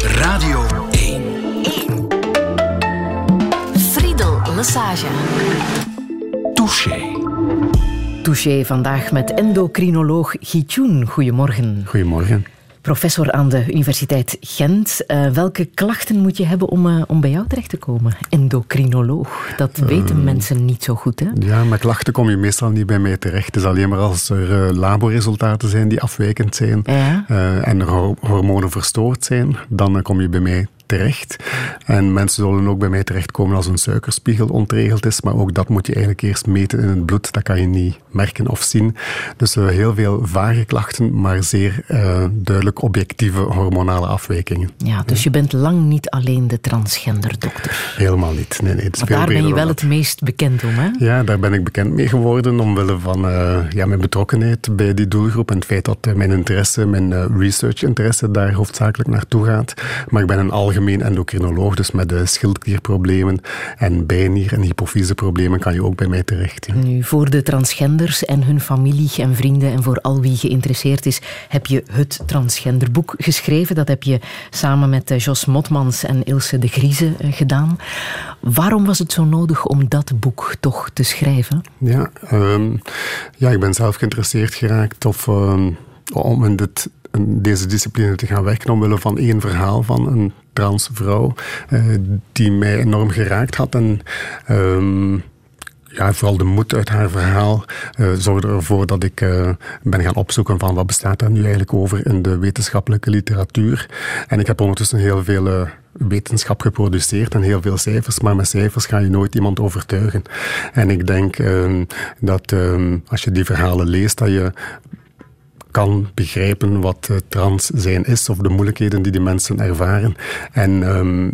Radio 1. 1. Friedel Lassage. Touché. Touché vandaag met endocrinoloog Gietjoen. Goedemorgen. Goedemorgen. Professor aan de Universiteit Gent. Uh, welke klachten moet je hebben om, uh, om bij jou terecht te komen? Endocrinoloog. Dat weten uh, mensen niet zo goed, hè? Ja, met klachten kom je meestal niet bij mij terecht. Het is alleen maar als er laboresultaten zijn die afwijkend zijn ja. en hormonen verstoord zijn, dan kom je bij mij terecht. En mensen zullen ook bij mij terechtkomen als een suikerspiegel ontregeld is, maar ook dat moet je eigenlijk eerst meten in het bloed. Dat kan je niet merken of zien. Dus uh, heel veel vage klachten, maar zeer uh, duidelijk objectieve hormonale afwijkingen. Ja, dus je bent lang niet alleen de transgenderdokter. Helemaal niet. Nee, nee, het maar daar ben je wel dat. het meest bekend om, hè? Ja, daar ben ik bekend mee geworden omwille van uh, ja, mijn betrokkenheid bij die doelgroep en het feit dat mijn interesse, mijn research interesse daar hoofdzakelijk naartoe gaat. Maar ik ben een algemeen algemeen endocrinoloog, dus met de schildklierproblemen en bijnier- en hypofyseproblemen kan je ook bij mij terecht. Ja. Nu, voor de transgenders en hun familie en vrienden en voor al wie geïnteresseerd is, heb je het transgenderboek geschreven. Dat heb je samen met Jos Motmans en Ilse de Grieze gedaan. Waarom was het zo nodig om dat boek toch te schrijven? Ja, um, ja ik ben zelf geïnteresseerd geraakt of, um, om in dit deze discipline te gaan werken omwille van één verhaal van een transvrouw uh, die mij enorm geraakt had. En um, ja, vooral de moed uit haar verhaal uh, zorgde ervoor dat ik uh, ben gaan opzoeken van wat bestaat er nu eigenlijk over in de wetenschappelijke literatuur. En ik heb ondertussen heel veel wetenschap geproduceerd en heel veel cijfers, maar met cijfers ga je nooit iemand overtuigen. En ik denk uh, dat uh, als je die verhalen leest, dat je kan begrijpen wat trans zijn is of de moeilijkheden die die mensen ervaren. En um,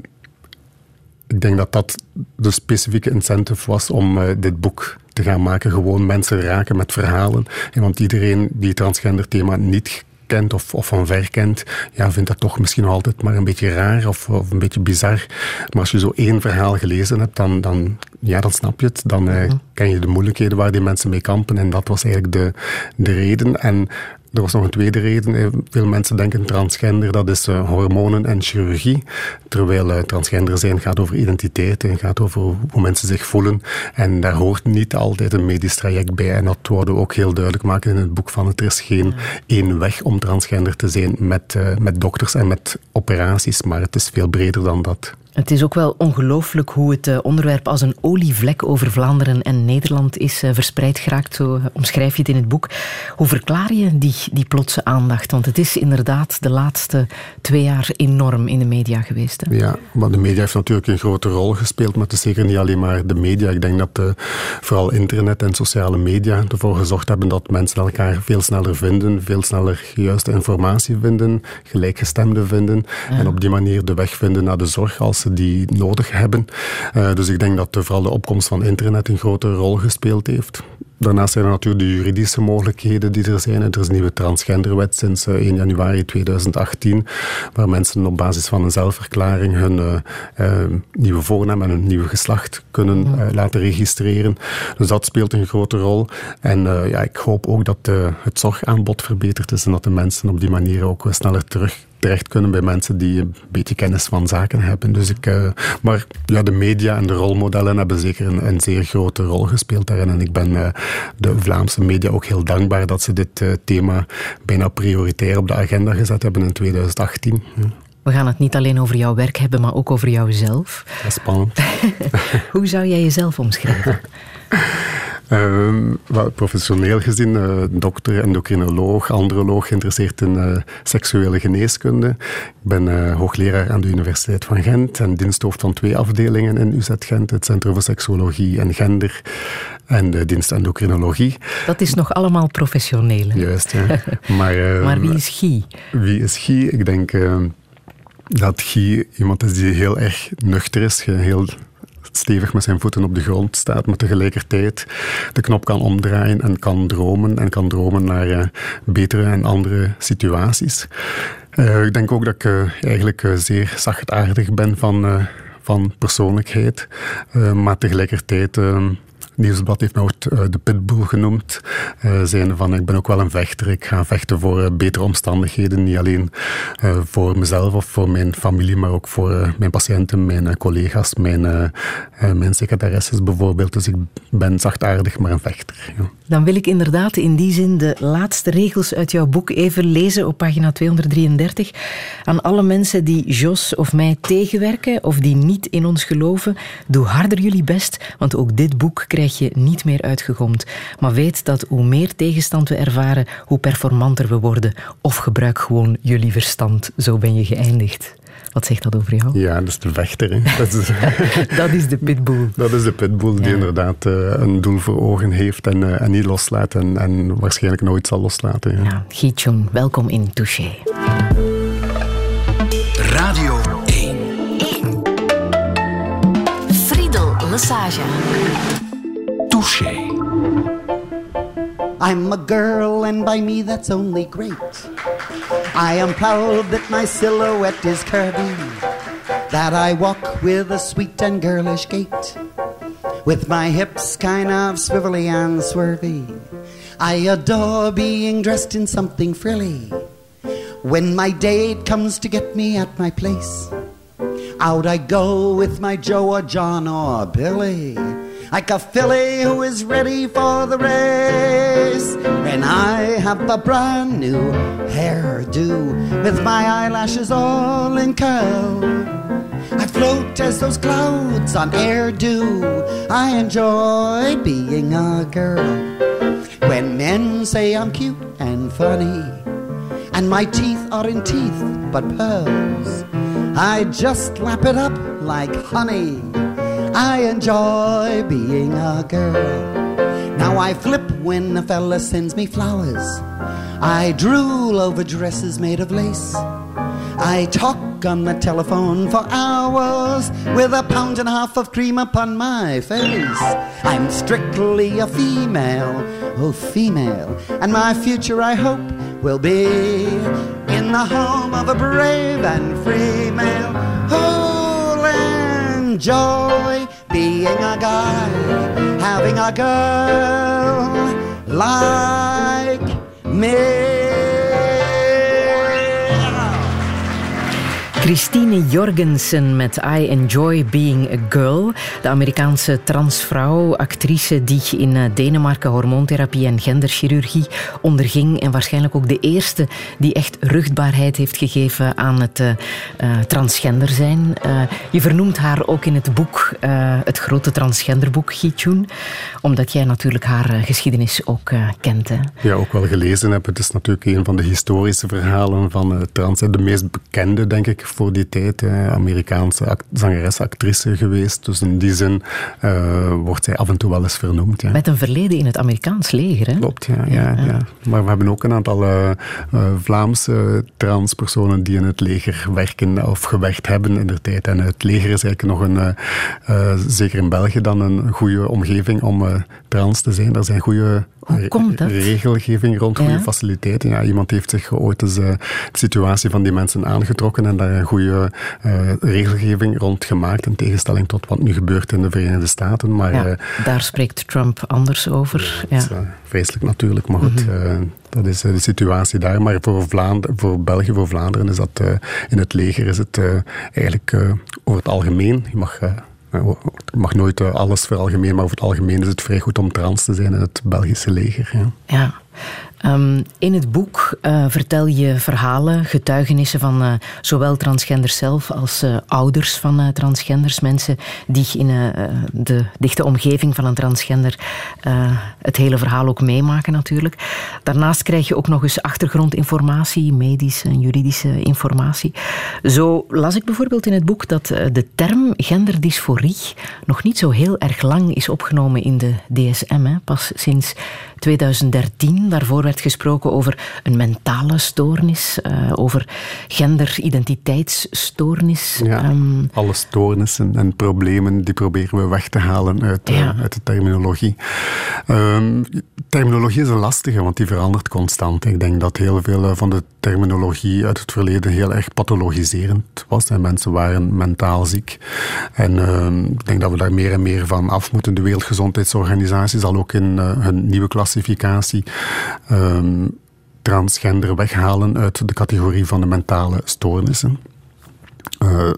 ik denk dat dat de specifieke incentive was om uh, dit boek te gaan maken. Gewoon mensen raken met verhalen. En want iedereen die het transgender thema niet kent of, of van ver kent, ja, vindt dat toch misschien nog altijd maar een beetje raar of, of een beetje bizar. Maar als je zo één verhaal gelezen hebt, dan, dan, ja, dan snap je het. Dan uh, ken je de moeilijkheden waar die mensen mee kampen. En dat was eigenlijk de, de reden. En er was nog een tweede reden. Veel mensen denken transgender, dat is uh, hormonen en chirurgie. Terwijl uh, transgender zijn gaat over identiteit en gaat over hoe mensen zich voelen. En daar hoort niet altijd een medisch traject bij. En dat wouden we ook heel duidelijk maken in het boek van het er is geen ja. één weg om transgender te zijn met, uh, met dokters en met operaties. Maar het is veel breder dan dat. Het is ook wel ongelooflijk hoe het uh, onderwerp als een olievlek over Vlaanderen en Nederland is uh, verspreid geraakt. Zo uh, omschrijf je het in het boek. Hoe verklaar je die, die plotse aandacht? Want het is inderdaad de laatste twee jaar enorm in de media geweest. Hè? Ja, maar de media heeft natuurlijk een grote rol gespeeld, maar het is zeker niet alleen maar de media. Ik denk dat vooral internet en sociale media ervoor gezorgd hebben dat mensen elkaar veel sneller vinden, veel sneller juiste informatie vinden, gelijkgestemden vinden ja. en op die manier de weg vinden naar de zorg als die nodig hebben. Uh, dus ik denk dat vooral de opkomst van internet een grote rol gespeeld heeft. Daarnaast zijn er natuurlijk de juridische mogelijkheden die er zijn. Er is een nieuwe transgenderwet sinds 1 januari 2018, waar mensen op basis van een zelfverklaring hun uh, uh, nieuwe voornaam en hun nieuwe geslacht kunnen uh, laten registreren. Dus dat speelt een grote rol. En ja, ik hoop ook dat het zorgaanbod verbeterd is en dat de mensen op die manier ook sneller terug terecht kunnen bij mensen die een beetje kennis van zaken hebben. Dus ik, uh, maar ja, de media en de rolmodellen hebben zeker een, een zeer grote rol gespeeld daarin. En ik ben uh, de Vlaamse media ook heel dankbaar dat ze dit uh, thema bijna prioritair op de agenda gezet hebben in 2018. Ja. We gaan het niet alleen over jouw werk hebben, maar ook over jouzelf. Dat is spannend. Hoe zou jij jezelf omschrijven? Uh, well, professioneel gezien, uh, dokter, endocrinoloog, androloog, geïnteresseerd in uh, seksuele geneeskunde. Ik ben hoogleraar aan de Universiteit van Gent en diensthoofd van twee afdelingen in UZ Gent, het Centrum voor Seksuologie en Gender en de dienst endocrinologie. Dat is nog allemaal professioneel. Hè? Juist, ja. maar, maar wie is Guy? Wie is Guy? Ik denk dat Guy iemand is die heel erg nuchter is, heel stevig met zijn voeten op de grond staat, maar tegelijkertijd de knop kan omdraaien en kan dromen en kan dromen naar uh, betere en andere situaties. Uh, ik denk ook dat ik uh, eigenlijk zeer zachtaardig ben van, van persoonlijkheid, maar tegelijkertijd Nieuwsblad heeft mij ook de pitbull genoemd. Uh, van, ik ben ook wel een vechter. Ik ga vechten voor betere omstandigheden. Niet alleen voor mezelf of voor mijn familie, maar ook voor mijn patiënten, mijn collega's, mijn, mijn secretaresses bijvoorbeeld. Dus ik ben zachtaardig, maar een vechter. Dan wil ik inderdaad in die zin de laatste regels uit jouw boek even lezen op pagina 233. Aan alle mensen die Jos of mij tegenwerken of die niet in ons geloven, doe harder jullie best, want ook dit boek krijg je niet meer uitgegomd. Maar weet dat hoe meer tegenstand we ervaren, hoe performanter we worden. Of gebruik gewoon jullie verstand. Zo ben je geëindigd. Wat zegt dat over jou? Ja, dat is de vechter. Dat, is, dat is de pitbull. Dat is de pitbull die inderdaad uh, een doel voor ogen heeft en, uh, en niet loslaat en, en, waarschijnlijk nooit zal loslaten. Ja. ja welkom in Touché. Radio 1. 1. Friedel Lassage. I'm a girl, and by me that's only great. I am proud that my silhouette is curvy, that I walk with a sweet and girlish gait, with my hips kind of swivelly and swervy. I adore being dressed in something frilly. When my date comes to get me at my place, out I go with my Joe or John or Billy like a filly who is ready for the race. And I have a brand new hairdo with my eyelashes all in curl. I float as those clouds on air do. I enjoy being a girl. When men say I'm cute and funny, and my teeth are in teeth but pearls, I just lap it up like honey. I enjoy being a girl. Now I flip when a fella sends me flowers. I drool over dresses made of lace. I talk on the telephone for hours with a pound and a half of cream upon my face. I'm strictly a female, oh female, and my future I hope will be in the home of a brave and free male. Enjoy being a guy, having a girl like me. Christine Jorgensen met I Enjoy Being a Girl. De Amerikaanse transvrouw, actrice die in eh, Denemarken hormoontherapie en genderchirurgie onderging. En waarschijnlijk ook de eerste die echt ruchtbaarheid heeft gegeven aan het uh, transgender zijn. Je vernoemt haar ook in het boek, het grote transgenderboek, Gietjoen. Omdat jij natuurlijk haar geschiedenis ook kent. Ja, ook wel gelezen heb. Het is natuurlijk een van de historische verhalen van trans. De meest bekende, denk ik, voor die tijd. Amerikaanse act zangeres, actrice geweest. Dus in die zin uh, wordt zij af en toe wel eens vernoemd. Ja. Met een verleden in het Amerikaans leger, hè? Klopt, ja. ja, ja. Maar we hebben ook een aantal uh, Vlaamse transpersonen die in het leger werken of gewerkt hebben in de tijd. En het leger is eigenlijk nog een, zeker in België, dan een goede omgeving om trans te zijn. Er zijn goede hoe komt dat? Regelgeving rond goede faciliteiten. Ja, iemand heeft zich ooit eens uh, de situatie van die mensen aangetrokken en daar een goede uh, regelgeving rond gemaakt, in tegenstelling tot wat nu gebeurt in de Verenigde Staten. Maar, ja, uh, daar spreekt Trump anders over. Ja, ja. vreselijk natuurlijk, maar goed, mm -hmm. dat is de situatie daar. Maar voor, Vlaanderen, voor België, voor Vlaanderen is dat in het leger is het eigenlijk over het algemeen, je mag je mag nooit eh, alles veralgemeen, maar over het algemeen is het vrij goed om trans te zijn in het Belgische leger. Ja. ja. Um, in het boek uh, vertel je verhalen, getuigenissen van uh, zowel transgenders zelf als uh, ouders van transgenders. Mensen die in de dichte omgeving van een transgender het hele verhaal ook meemaken natuurlijk. Daarnaast krijg je ook nog eens achtergrondinformatie, medische en juridische informatie. Zo las ik bijvoorbeeld in het boek dat de term genderdysforie nog niet zo heel erg lang is opgenomen in de DSM. Hè. Pas sinds 2013. Daarvoor werd gesproken over een mentale stoornis, uh, over genderidentiteitsstoornis. Ja, um, alle stoornissen en problemen die proberen we weg te halen uit, uh, uit de terminologie. Um, terminologie is een lastige, want die verandert constant. Ik denk dat heel veel van de terminologie uit het verleden heel erg pathologiserend was. En mensen waren mentaal ziek. En uh, ik denk dat we daar meer en meer van af moeten. De Wereldgezondheidsorganisatie zal ook in uh, hun nieuwe klassificatie um, transgender weghalen uit de categorie van de mentale stoornissen. Uh,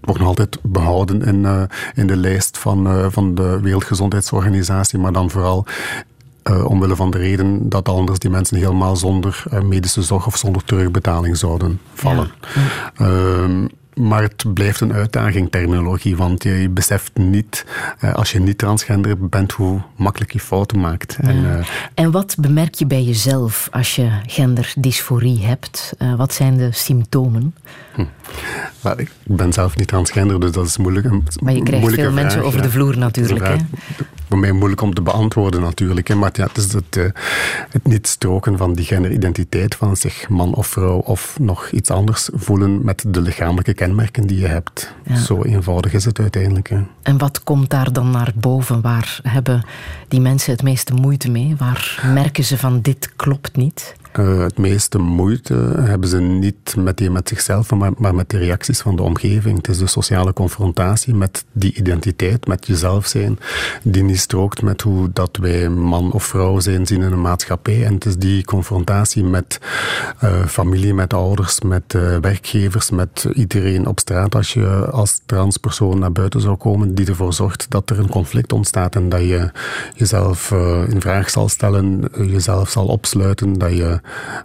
wordt nog altijd behouden in, uh, in de lijst van, uh, van de Wereldgezondheidsorganisatie, maar dan vooral uh, omwille van de reden dat anders die mensen helemaal zonder medische zorg of zonder terugbetaling zouden vallen. Ja. Maar het blijft een uitdaging, terminologie, want je beseft niet, uh, als je niet transgender bent, hoe makkelijk je fouten maakt. Ja. En, en, wat bemerk je bij jezelf als je genderdysforie hebt? wat zijn de symptomen? Hm. Maar ik ben zelf niet transgender, dus dat is moeilijk. Maar je krijgt veel vraag, mensen over de vloer natuurlijk. Hè? voor mij moeilijk om te beantwoorden natuurlijk. Hè. Maar ja, het is het, uh, het niet stroken van die genderidentiteit, van zich man of vrouw of nog iets anders voelen met de lichamelijke kenmerken die je hebt. Ja. Zo eenvoudig is het uiteindelijk. Hè. En wat komt daar dan naar boven? Waar hebben die mensen het meeste moeite mee? Waar merken ze van dit klopt niet? Uh, het meeste moeite hebben ze niet meteen met zichzelf, maar, maar met de reacties van de omgeving. Het is de sociale confrontatie met die identiteit, met jezelf zijn, die niet strookt met hoe dat wij man of vrouw zijn zien in een maatschappij. En het is die confrontatie met uh, familie, met ouders, met uh, werkgevers, met iedereen op straat. Als je als transpersoon naar buiten zou komen, die ervoor zorgt dat er een conflict ontstaat en dat je jezelf in vraag zal stellen, jezelf zal opsluiten, dat je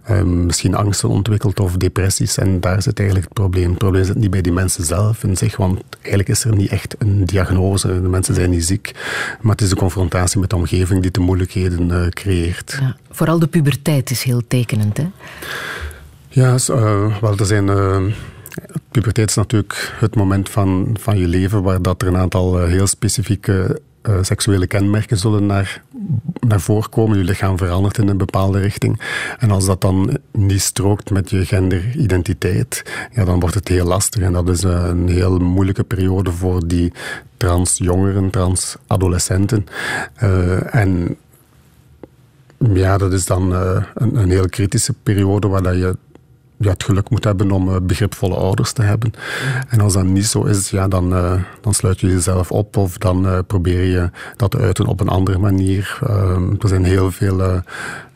um, misschien angsten ontwikkelt of depressies. En daar zit eigenlijk het probleem. Het probleem zit niet bij die mensen zelf in zich, want eigenlijk is er niet echt een diagnose. De mensen zijn niet ziek, maar het is de confrontatie met de omgeving die de moeilijkheden uh, creëert. Ja, vooral de puberteit is heel tekenend, hè? Ja, uh, wel, er zijn... Uh, puberteit is natuurlijk het moment van, van je leven waar dat er een aantal heel specifieke uh, seksuele kenmerken zullen naar, naar voren komen. Je lichaam verandert in een bepaalde richting. En als dat dan niet strookt met je genderidentiteit, ja, dan wordt het heel lastig. En dat is een heel moeilijke periode voor die transjongeren, transadolescenten. Uh, en ja, dat is dan uh, een, een heel kritische periode waar dat je ja, het geluk moet hebben om uh, begripvolle ouders te hebben. En als dat niet zo is, ja, dan, uh, dan sluit je jezelf op of dan uh, probeer je dat te uiten op een andere manier. Ehm, er zijn heel veel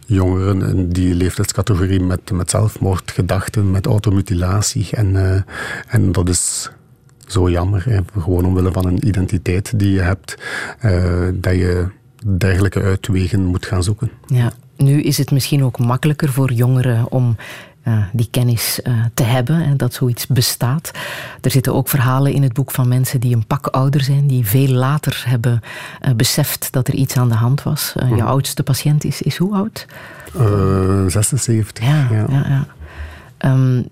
jongeren in die leeftijdscategorie met, met zelfmoordgedachten, met automutilatie. En, en dat is zo jammer, hè. gewoon omwille van een identiteit die je hebt, dat je dergelijke uitwegen moet gaan zoeken. Ja. Nu is het misschien ook makkelijker voor jongeren om uh, die kennis uh, te hebben en dat zoiets bestaat. Er zitten ook verhalen in het boek van mensen die een pak ouder zijn, die veel later hebben uh, beseft dat er iets aan de hand was. Je mhm. oudste patiënt is, is hoe oud? 76. Ja, ja. ja, ja. Um,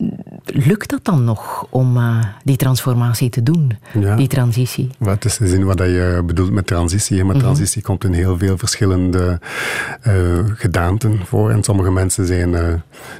lukt dat dan nog om uh, die transformatie te doen, ja. die transitie? Wat is de zin wat je bedoelt met transitie? Maar mm -hmm. transitie komt in heel veel verschillende uh, gedaanten voor. En sommige mensen zijn uh,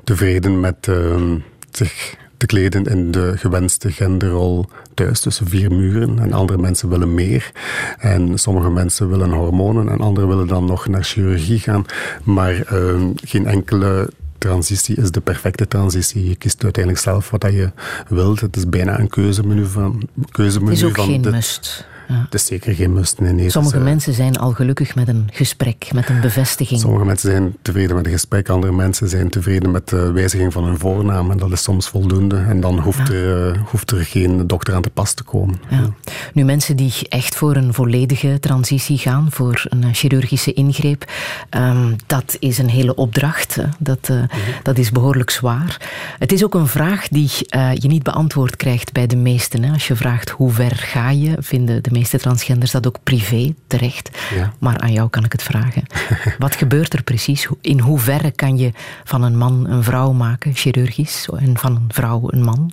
tevreden met ehm, zich te kleden in de gewenste genderrol thuis tussen vier muren. En andere mensen willen meer. En sommige mensen willen hormonen en anderen willen dan nog naar chirurgie gaan. Maar uh, geen enkele transitie is de perfecte transitie. Je kiest uiteindelijk zelf wat je wilt. Het is bijna een keuzemenu van, keuzemenu het is ook van geen de, must. Ja. Het is zeker geen must. Nee, nee, Sommige dus, mensen zijn al gelukkig met een gesprek, met een bevestiging. Sommige mensen zijn tevreden met een gesprek, andere mensen zijn tevreden met de wijziging van hun voornaam. En dat is soms voldoende. En dan hoeft, ja. er, uh, hoeft er geen dokter aan te pas te komen. Ja. Nu, mensen die echt voor een volledige transitie gaan, voor een chirurgische ingreep, um, dat is een hele opdracht. Dat, uh, mm -hmm. dat is behoorlijk zwaar. Het is ook een vraag die uh, je niet beantwoord krijgt bij de meesten. Hè. Als je vraagt hoe ver ga je, vinden de meeste transgenders dat ook privé terecht. Ja. Maar aan jou kan ik het vragen. Wat gebeurt er precies? In hoeverre kan je van een man een vrouw maken, chirurgisch, en van een vrouw een man?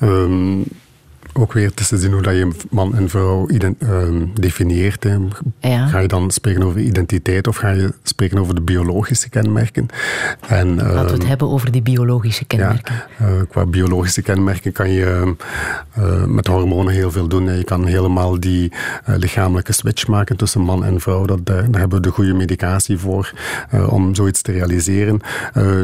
Um, ook weer tussen zien hoe dat je man en vrouw ehm, definieert. Ga je dan spreken over identiteit of ga je spreken over de biologische kenmerken? En, Laten we het ehm, hebben over die biologische kenmerken. Ja, uh, qua biologische kenmerken kan je uh, met hormonen heel veel doen. Je kan helemaal die uh, lichamelijke switch maken tussen man en vrouw. Dat, daar hebben we de goede medicatie voor om zoiets te realiseren.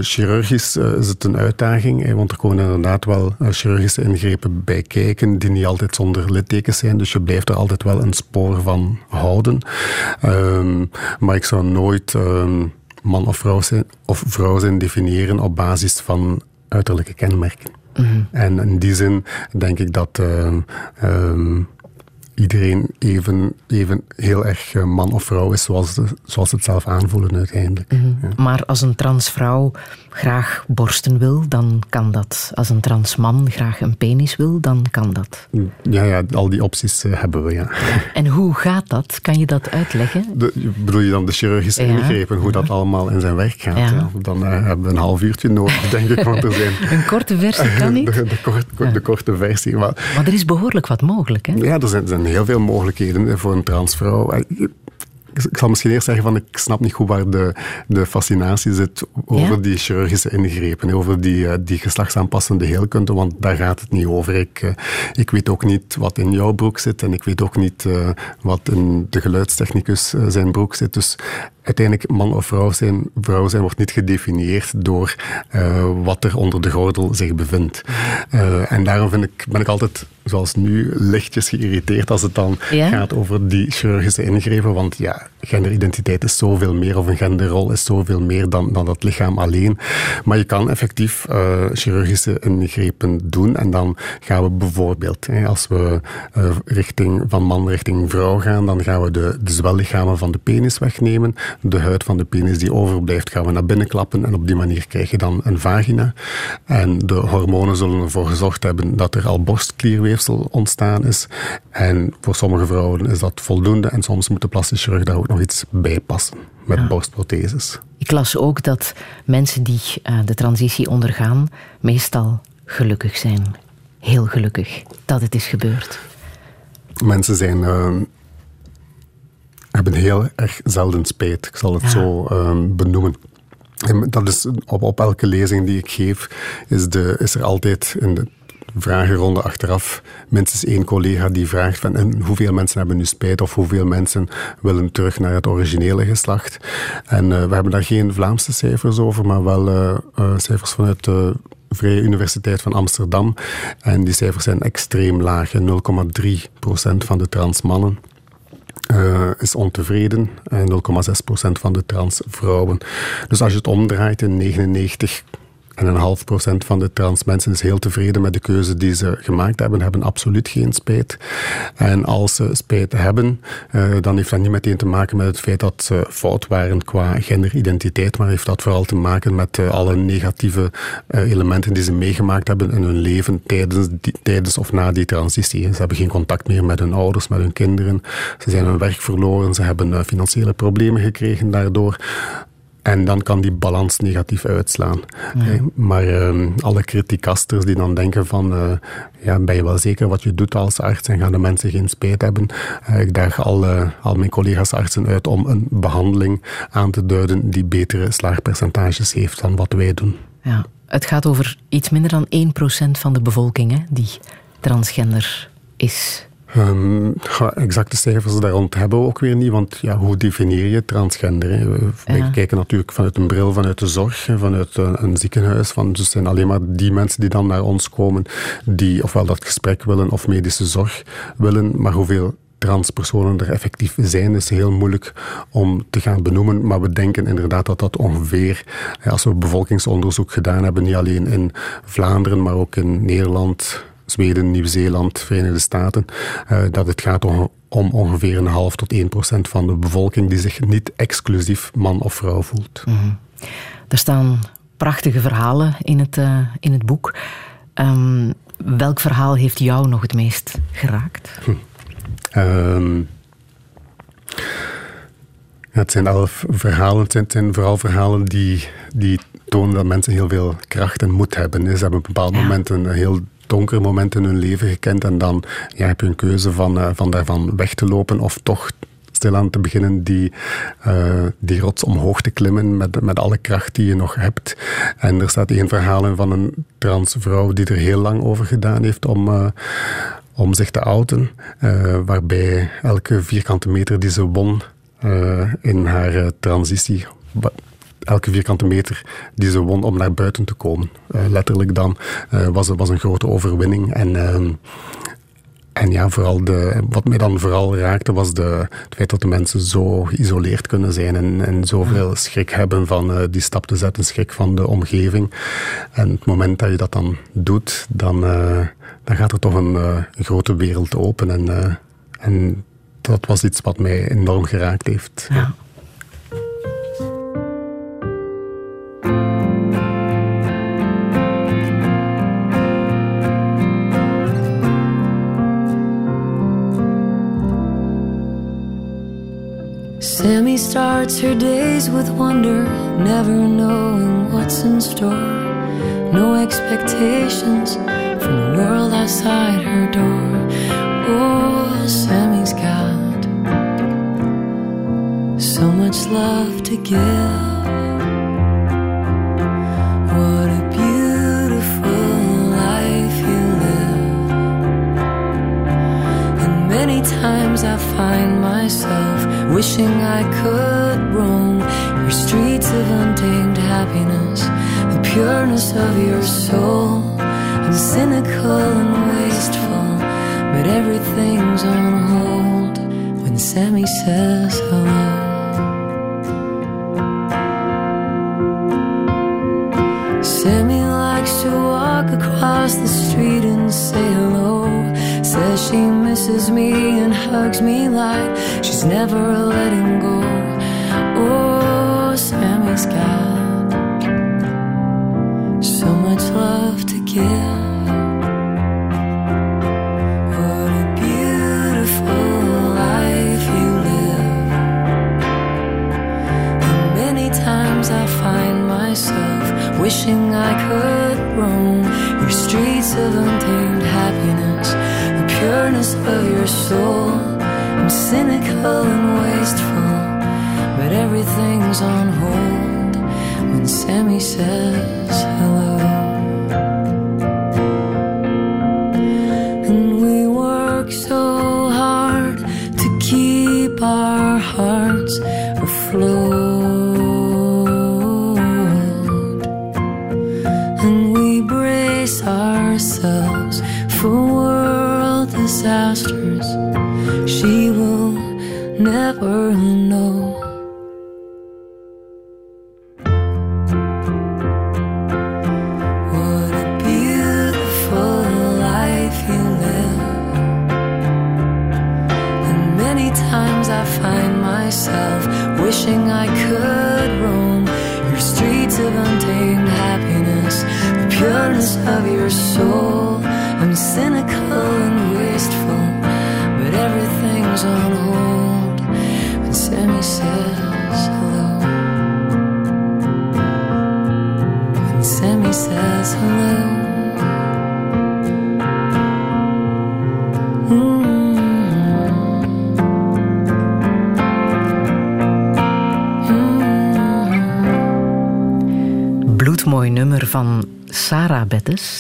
chirurgisch is het een uitdaging, want er komen inderdaad wel chirurgische ingrepen bij kijken die niet altijd zonder littekens zijn. Dus je blijft er altijd wel een spoor van houden. Ehm, maar ik zou nooit ehm, man of vrouw, zijn, of vrouw zijn definiëren op basis van uiterlijke kenmerken. Mhm. En in die zin denk ik dat ehm, iedereen even, even heel erg eh, man of vrouw is, zoals, zoals ze het zelf aanvoelen uiteindelijk. Mhm. Maar als een transvrouw graag borsten wil, dan kan dat. Als een transman graag een penis wil, dan kan dat. Ja, ja al die opties uh, hebben we, ja. En hoe gaat dat? Kan je dat uitleggen? De, bedoel je dan de chirurgische ja. ingrepen, hoe dat allemaal in zijn werk gaat? Ja. Dan uh, hebben we een half uurtje nodig, denk ik, want er zijn... een korte versie kan niet? De, de, de korte versie. Maar, maar er is behoorlijk wat mogelijk, hè? Ja, er zijn, er zijn heel veel mogelijkheden voor een transvrouw ik zal misschien eerst zeggen van ik snap niet goed waar de, de fascinatie zit over die chirurgische ingrepen, over die, eh, die geslachtsaanpassende heelkunde, want daar gaat het niet over. Ik, eh, ik weet ook niet wat in jouw broek zit en ik weet ook niet uh, wat in de geluidstechnicus zijn broek zit. Dus uiteindelijk man of vrouw zijn, vrouw zijn wordt niet gedefinieerd door wat er onder de gordel zich bevindt. en daarom vind ik, ben ik altijd zoals nu, lichtjes geïrriteerd als het dan gaat over die chirurgische ingrepen. Want ja, genderidentiteit is zoveel meer, of een genderrol is zoveel meer dan, dan dat lichaam alleen. Maar je kan effectief uh, chirurgische ingrepen doen. En dan gaan we bijvoorbeeld, hè, als we richting, van man richting vrouw gaan, dan gaan we de, de zwellichamen van de penis wegnemen. De huid van de penis die overblijft, gaan we naar binnen klappen. En op die manier krijg je dan een vagina. En de hormonen zullen ervoor gezorgd hebben dat er al borstklierweefsel ontstaan is. En voor sommige vrouwen is dat voldoende en soms moet de plastische chirurg daar ook nog iets bij passen met borstprotheses. Ik las ook dat mensen die uh, de transitie ondergaan meestal gelukkig zijn. Heel gelukkig dat het is gebeurd. Mensen zijn, uh, hebben heel erg zelden spijt. Ik zal het ja. zo uh, benoemen. En dat is op, op elke lezing die ik geef, is, de, is er altijd in de vragenronde achteraf minstens één collega die vraagt van en hoeveel mensen hebben nu spijt of hoeveel mensen willen terug naar het originele geslacht. En uh, we hebben daar geen Vlaamse cijfers over, maar wel uh, uh, cijfers vanuit de Vrije Universiteit van Amsterdam. En die cijfers zijn extreem laag. 0,3% van de transmannen uh, is ontevreden en 0,6% van de transvrouwen. Dus als je het omdraait in 99 en een half procent van de trans mensen is heel tevreden met de keuze die ze gemaakt hebben, hebben absoluut geen spijt. En als ze spijt hebben, uh, dan heeft dat niet meteen te maken met het feit dat ze fout waren qua genderidentiteit, maar heeft dat vooral te maken met uh, alle negatieve uh, elementen die ze meegemaakt hebben in hun leven tijdens, tijdens of na die transitie. Ze hebben geen contact meer met hun ouders, met hun kinderen. Ze zijn hun werk verloren, ze hebben financiële problemen gekregen daardoor. En dan kan die balans negatief uitslaan. Maar uh, alle criticasters die dan denken van, uh, ja, ben je wel zeker wat je doet als arts en gaan de mensen geen spijt hebben? Uh, ik daag al, al mijn collega's artsen uit om een behandeling aan te duiden die betere slaagpercentages heeft dan wat wij doen. Ja, het gaat over iets minder dan 1% van de bevolking hè, die transgender is. Um, exacte cijfers daar rond hebben we ook weer niet, want ja, hoe definieer je transgender? We kijken natuurlijk vanuit een bril, vanuit de zorg, vanuit een, een ziekenhuis. Van, dus het zijn alleen maar die mensen die dan naar ons komen, die ofwel dat gesprek willen of medische zorg willen, maar hoeveel transpersonen er effectief zijn, is heel moeilijk om te gaan benoemen. Maar we denken inderdaad dat dat ongeveer, als we bevolkingsonderzoek gedaan hebben, niet alleen in Vlaanderen, maar ook in Nederland, Zweden, Nieuw-Zeeland, Verenigde Staten, uh, dat het gaat om, om ongeveer een half tot 1 procent van de bevolking die zich niet exclusief man of vrouw voelt. Mm Er staan prachtige verhalen in het, uh, in het boek. Um, welk verhaal heeft jou nog het meest geraakt? Hm. Um, het zijn elf verhalen. Het zijn, vooral verhalen die, die tonen dat mensen heel veel kracht en moed hebben. Ze hebben op een bepaald moment een heel donkere momenten in hun leven gekend. En dan ja, heb je een keuze van, uh, van daarvan weg te lopen of toch stilaan te beginnen die, uh, die rots omhoog te klimmen met, met alle kracht die je nog hebt. En er staat één verhaal van een transvrouw die er heel lang over gedaan heeft om, uh, om zich te outen. Waarbij elke vierkante meter die ze won in haar transitie elke vierkante meter die ze won om naar buiten te komen. Uh, letterlijk dan uh, was, was een grote overwinning. En, uh, en ja, vooral de, wat mij dan vooral raakte was de, het feit dat de mensen zo geïsoleerd kunnen zijn en, en zoveel schrik hebben van die stap te zetten, schrik van de omgeving. En het moment dat je dat dan doet, dan, dan gaat er toch een, een grote wereld open. En, en dat was iets wat mij enorm geraakt heeft. Ja. Sammy starts her days with wonder, never knowing what's in store. No expectations from the world outside her door. Oh, Sammy's got so much love to give. What a beautiful life you live. And many times I find myself wishing I could roam your streets of untamed happiness, the pureness of your soul. I'm cynical and wasteful, but everything's on hold when Sammy says hello. Sammy likes to walk across the street and say hello. Says she misses me and hugs me like she's never letting go. Oh, Sammy's got so much love to give. What a beautiful life you live. And many times I find myself wishing I could roam your streets of untamed happiness, the pureness of your soul. I'm cynical and wasteful, but everything's on hold when Sammy says hello.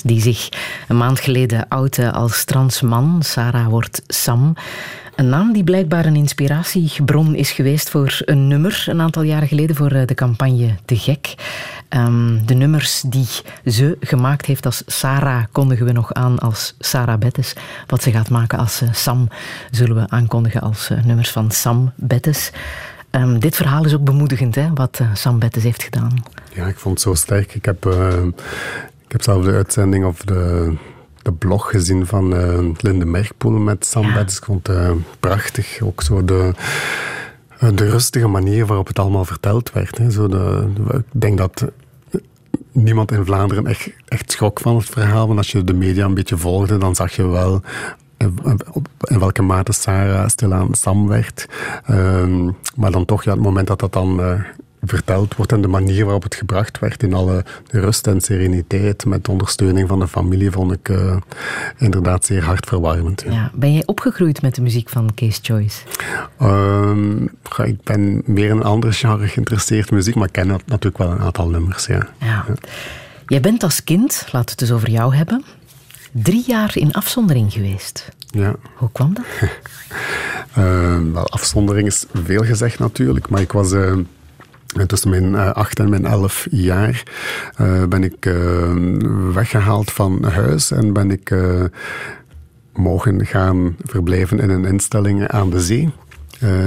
Die zich een maand geleden oude als transman. Sarah wordt Sam. Een naam die blijkbaar een inspiratiebron is geweest voor een nummer een aantal jaren geleden voor de campagne Te Gek. Um, de nummers die ze gemaakt heeft als Sarah kondigen we nog aan als Sarah Bettes. Wat ze gaat maken als uh, Sam zullen we aankondigen als uh, nummers van Sam Bettes. Um, dit verhaal is ook bemoedigend, hè, wat Sam Bettes heeft gedaan. Ja, ik vond het zo sterk. Ik heb, ik heb zelf de uitzending of de, de blog gezien van Linde Merkpoel met Sam ja. Ik vond het prachtig. Ook zo de de rustige manier waarop het allemaal verteld werd. Hè. Zo de, ik denk dat niemand in Vlaanderen echt, echt schrok van het verhaal. Want als je de media een beetje volgde, dan zag je wel in welke mate Sarah stilaan Sam werd. Um, maar dan toch, ja, het moment dat dat dan uh, verteld wordt en de manier waarop het gebracht werd in alle rust en sereniteit met ondersteuning van de familie vond ik uh, inderdaad zeer hartverwarmend. Ja. ja. Ben jij opgegroeid met de muziek van Case Choice? Uh, ik ben meer in een andere genre geïnteresseerd in muziek, maar ik ken natuurlijk wel een aantal nummers. Ja. ja. Jij bent als kind, laten we het dus over jou hebben, drie jaar in afzondering geweest. Ja. Hoe kwam dat? uh, wel, afzondering is veel gezegd natuurlijk, maar ik was Tussen mijn uh, acht en mijn elf jaar uh, ben ik uh, weggehaald van huis en ben ik mogen gaan verblijven in een instelling aan de zee.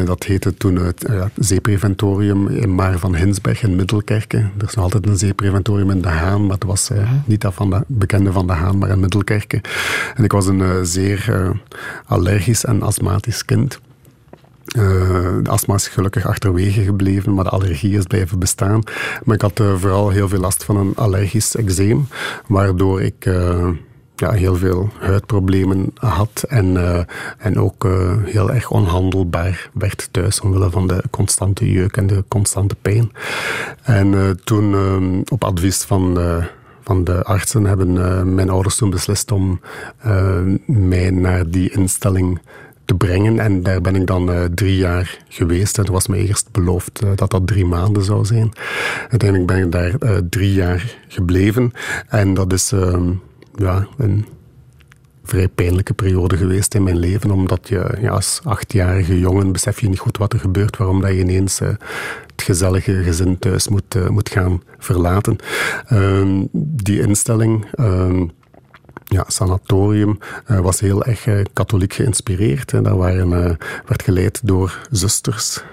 dat heette toen het zeepreventorium in Maar van Hinsberg in Middelkerken. Er is nog altijd een zeepreventorium in De Haan, maar het was niet dat van de bekende van De Haan, maar in Middelkerken. En ik was een zeer allergisch en astmatisch kind. Uh, de astma is gelukkig achterwege gebleven, maar de allergie is blijven bestaan. Maar ik had uh, vooral heel veel last van een allergisch eczeem, waardoor ik uh, ja, heel veel huidproblemen had en, en ook heel erg onhandelbaar werd thuis omwille van de constante jeuk en de constante pijn. En toen op advies van van de artsen hebben mijn ouders toen beslist om mij naar die instelling te brengen. En daar ben ik dan uh, drie jaar geweest. Het was me eerst beloofd uh, dat dat drie maanden zou zijn. Uiteindelijk ben ik daar uh, drie jaar gebleven. En dat is ehm, ja, een vrij pijnlijke periode geweest in mijn leven. Omdat je ja, als achtjarige jongen besef je niet goed wat er gebeurt. Waarom dat je ineens het gezellige gezin thuis moet, moet gaan verlaten. Ehm, die instelling ehm, ja, sanatorium uh, was heel erg uh, katholiek geïnspireerd. Hè. Dat waren, uh, werd geleid door zusters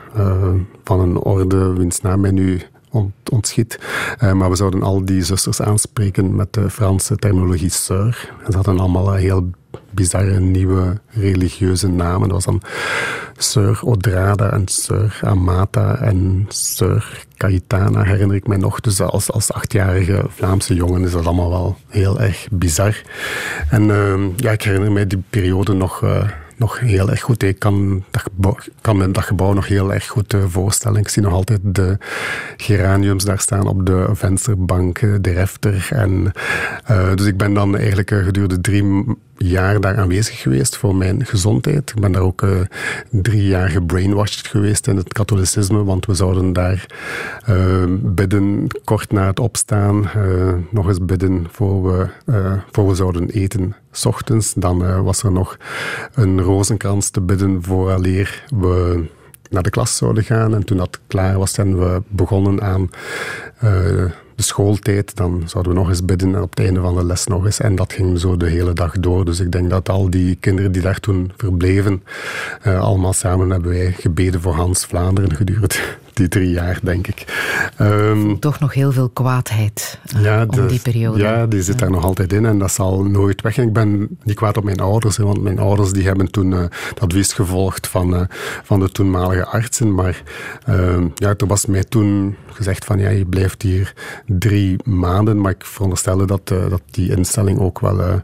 van een orde wiens naam mij nu ont, ontschiet. maar we zouden al die zusters aanspreken met de Franse terminologie sœur. Ze hadden allemaal heel bizarre nieuwe religieuze namen. Dat was dan Sœur Odrada en Sœur Amata en Sœur Cayetana, herinner ik mij nog. Dus als, als achtjarige Vlaamse jongen is dat allemaal wel heel erg bizar. En uh, ja, ik herinner mij die periode nog... Uh, nog heel erg goed. Ik kan, dat gebouw, kan dat gebouw nog heel erg goed uh, voorstellen. Ik zie nog altijd de geraniums daar staan op de vensterbank, de refter. En, uh, dus ik ben dan eigenlijk gedurende drie jaar daar aanwezig geweest voor mijn gezondheid. Ik ben daar ook uh, drie jaar gebrainwashed geweest in het katholicisme, want we zouden daar uh, bidden kort na het opstaan, uh, nog eens bidden voor we, voor we zouden eten s ochtends. Dan was er nog een rozenkrans te bidden vooraleer we naar de klas zouden gaan. En toen dat klaar was, zijn we begonnen aan de schooltijd, dan zouden we nog eens bidden en op het einde van de les nog eens. En dat ging zo de hele dag door. Dus ik denk dat al die kinderen die daar toen verbleven, uh, allemaal samen hebben wij gebeden voor Hans Vlaanderen gedurende die drie jaar, denk ik. Um, Toch nog heel veel kwaadheid uh, ja, om die periode. Ja, die zit daar nog altijd in en dat zal nooit weg. ik ben niet kwaad op mijn ouders, want mijn ouders die hebben toen uh, het advies gevolgd van, uh, van de toenmalige artsen. Maar ehm, ja, er was mij toen gezegd van ja, je blijft hier drie maanden. Maar ik veronderstelde dat, dat die instelling ook wel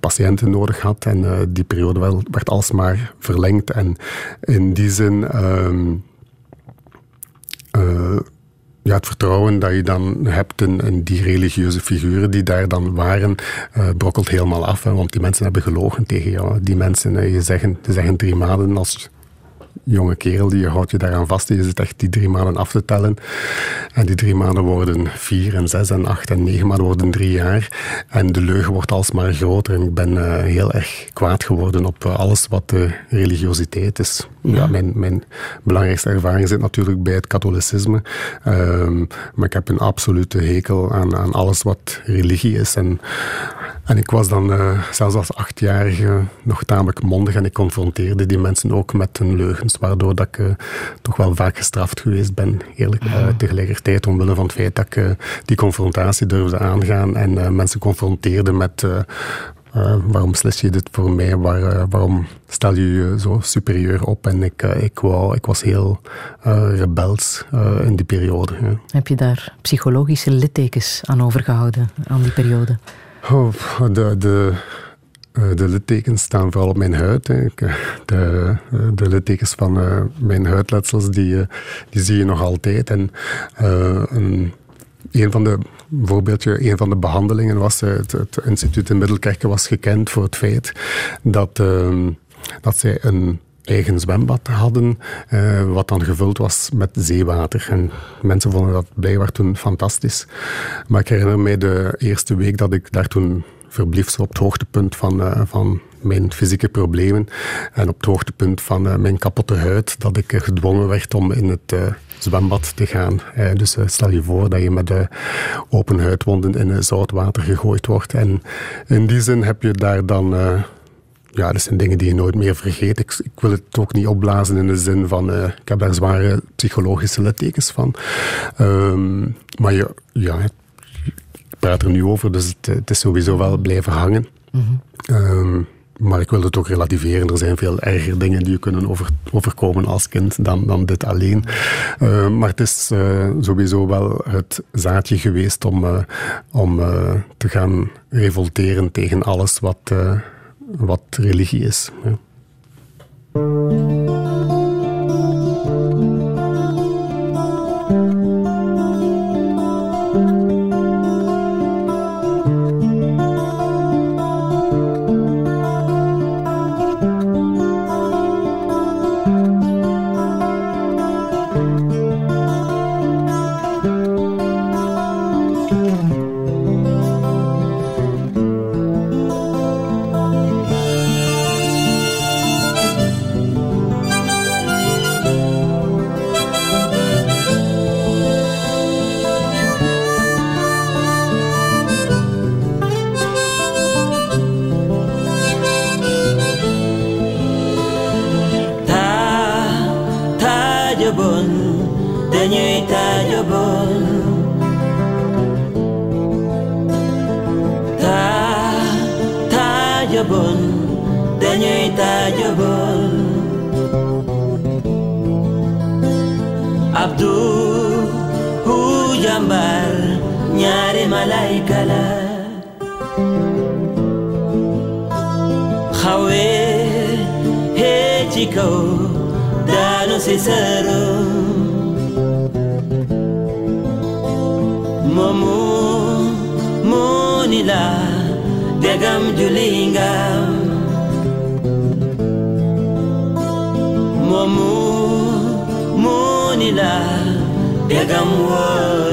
patiënten nodig had. En die periode wel, werd alsmaar verlengd. En in die zin... Um, uh, ja, het vertrouwen dat je dan hebt in, die religieuze figuren die daar dan waren, uh, brokkelt helemaal af. Want die mensen hebben gelogen tegen jou. Die mensen, je zeggen, ze zeggen drie maanden als jonge kerel, die houdt je daaraan vast. Je zit echt die drie maanden af te tellen. En die drie maanden worden vier en zes en acht en negen maanden worden drie jaar. En de leugen wordt alsmaar groter. En ik ben uh, heel erg kwaad geworden op uh, alles wat uh, religiositeit is. Ja. ja, mijn, mijn belangrijkste ervaring zit natuurlijk bij het katholicisme. Um, maar ik heb een absolute hekel aan, aan alles wat religie is. En en ik was dan uh, zelfs als achtjarige nog tamelijk mondig en ik confronteerde die mensen ook met hun leugens, waardoor dat ik uh, toch wel vaak gestraft geweest ben, eerlijk. Uh, tegelijkertijd omwille van het feit dat ik die confrontatie durfde aangaan en mensen confronteerde met waarom slis je dit voor mij? Waar, waarom stel je je zo superieur op? En ik, ik, wou, ik was heel rebels in die periode. Ja. Heb je daar psychologische littekens aan overgehouden, aan die periode? Oh, de, de, de littekens staan vooral op mijn huid. Hè. De, de littekens van mijn huidletsels, die, die zie je nog altijd. En een, een van de voorbeeldje, een van de behandelingen was, het, het instituut in Middelkerken was gekend voor het feit dat, ehm, dat zij een eigen zwembad hadden, uh, wat dan gevuld was met zeewater. En mensen vonden dat blijkbaar toen fantastisch. Maar ik herinner mij de eerste week dat ik daar toen verblief, op het hoogtepunt van, uh, van mijn fysieke problemen en op het hoogtepunt van uh, mijn kapotte huid, dat ik gedwongen werd om in het zwembad te gaan. dus stel je voor dat je met open huidwonden in zout water gegooid wordt. En in die zin heb je daar dan ja, dat zijn dingen die je nooit meer vergeet. Ik, ik wil het ook niet opblazen in de zin van, uh, ik heb daar zware psychologische littekens van. Um, maar je, ja, ik praat er nu over, dus het, het is sowieso wel blijven hangen. Mm -hmm. um, maar ik wil het ook relativeren. Er zijn veel erger dingen die je kunnen over, overkomen als kind dan, dan dit alleen. Uh, maar het is uh, sowieso wel het zaadje geweest om, uh, om te gaan revolteren tegen alles wat wat religie is. Ja. Domenico Dano Cicero Momo Monila Degam julinga, Momo Monila Degam wo.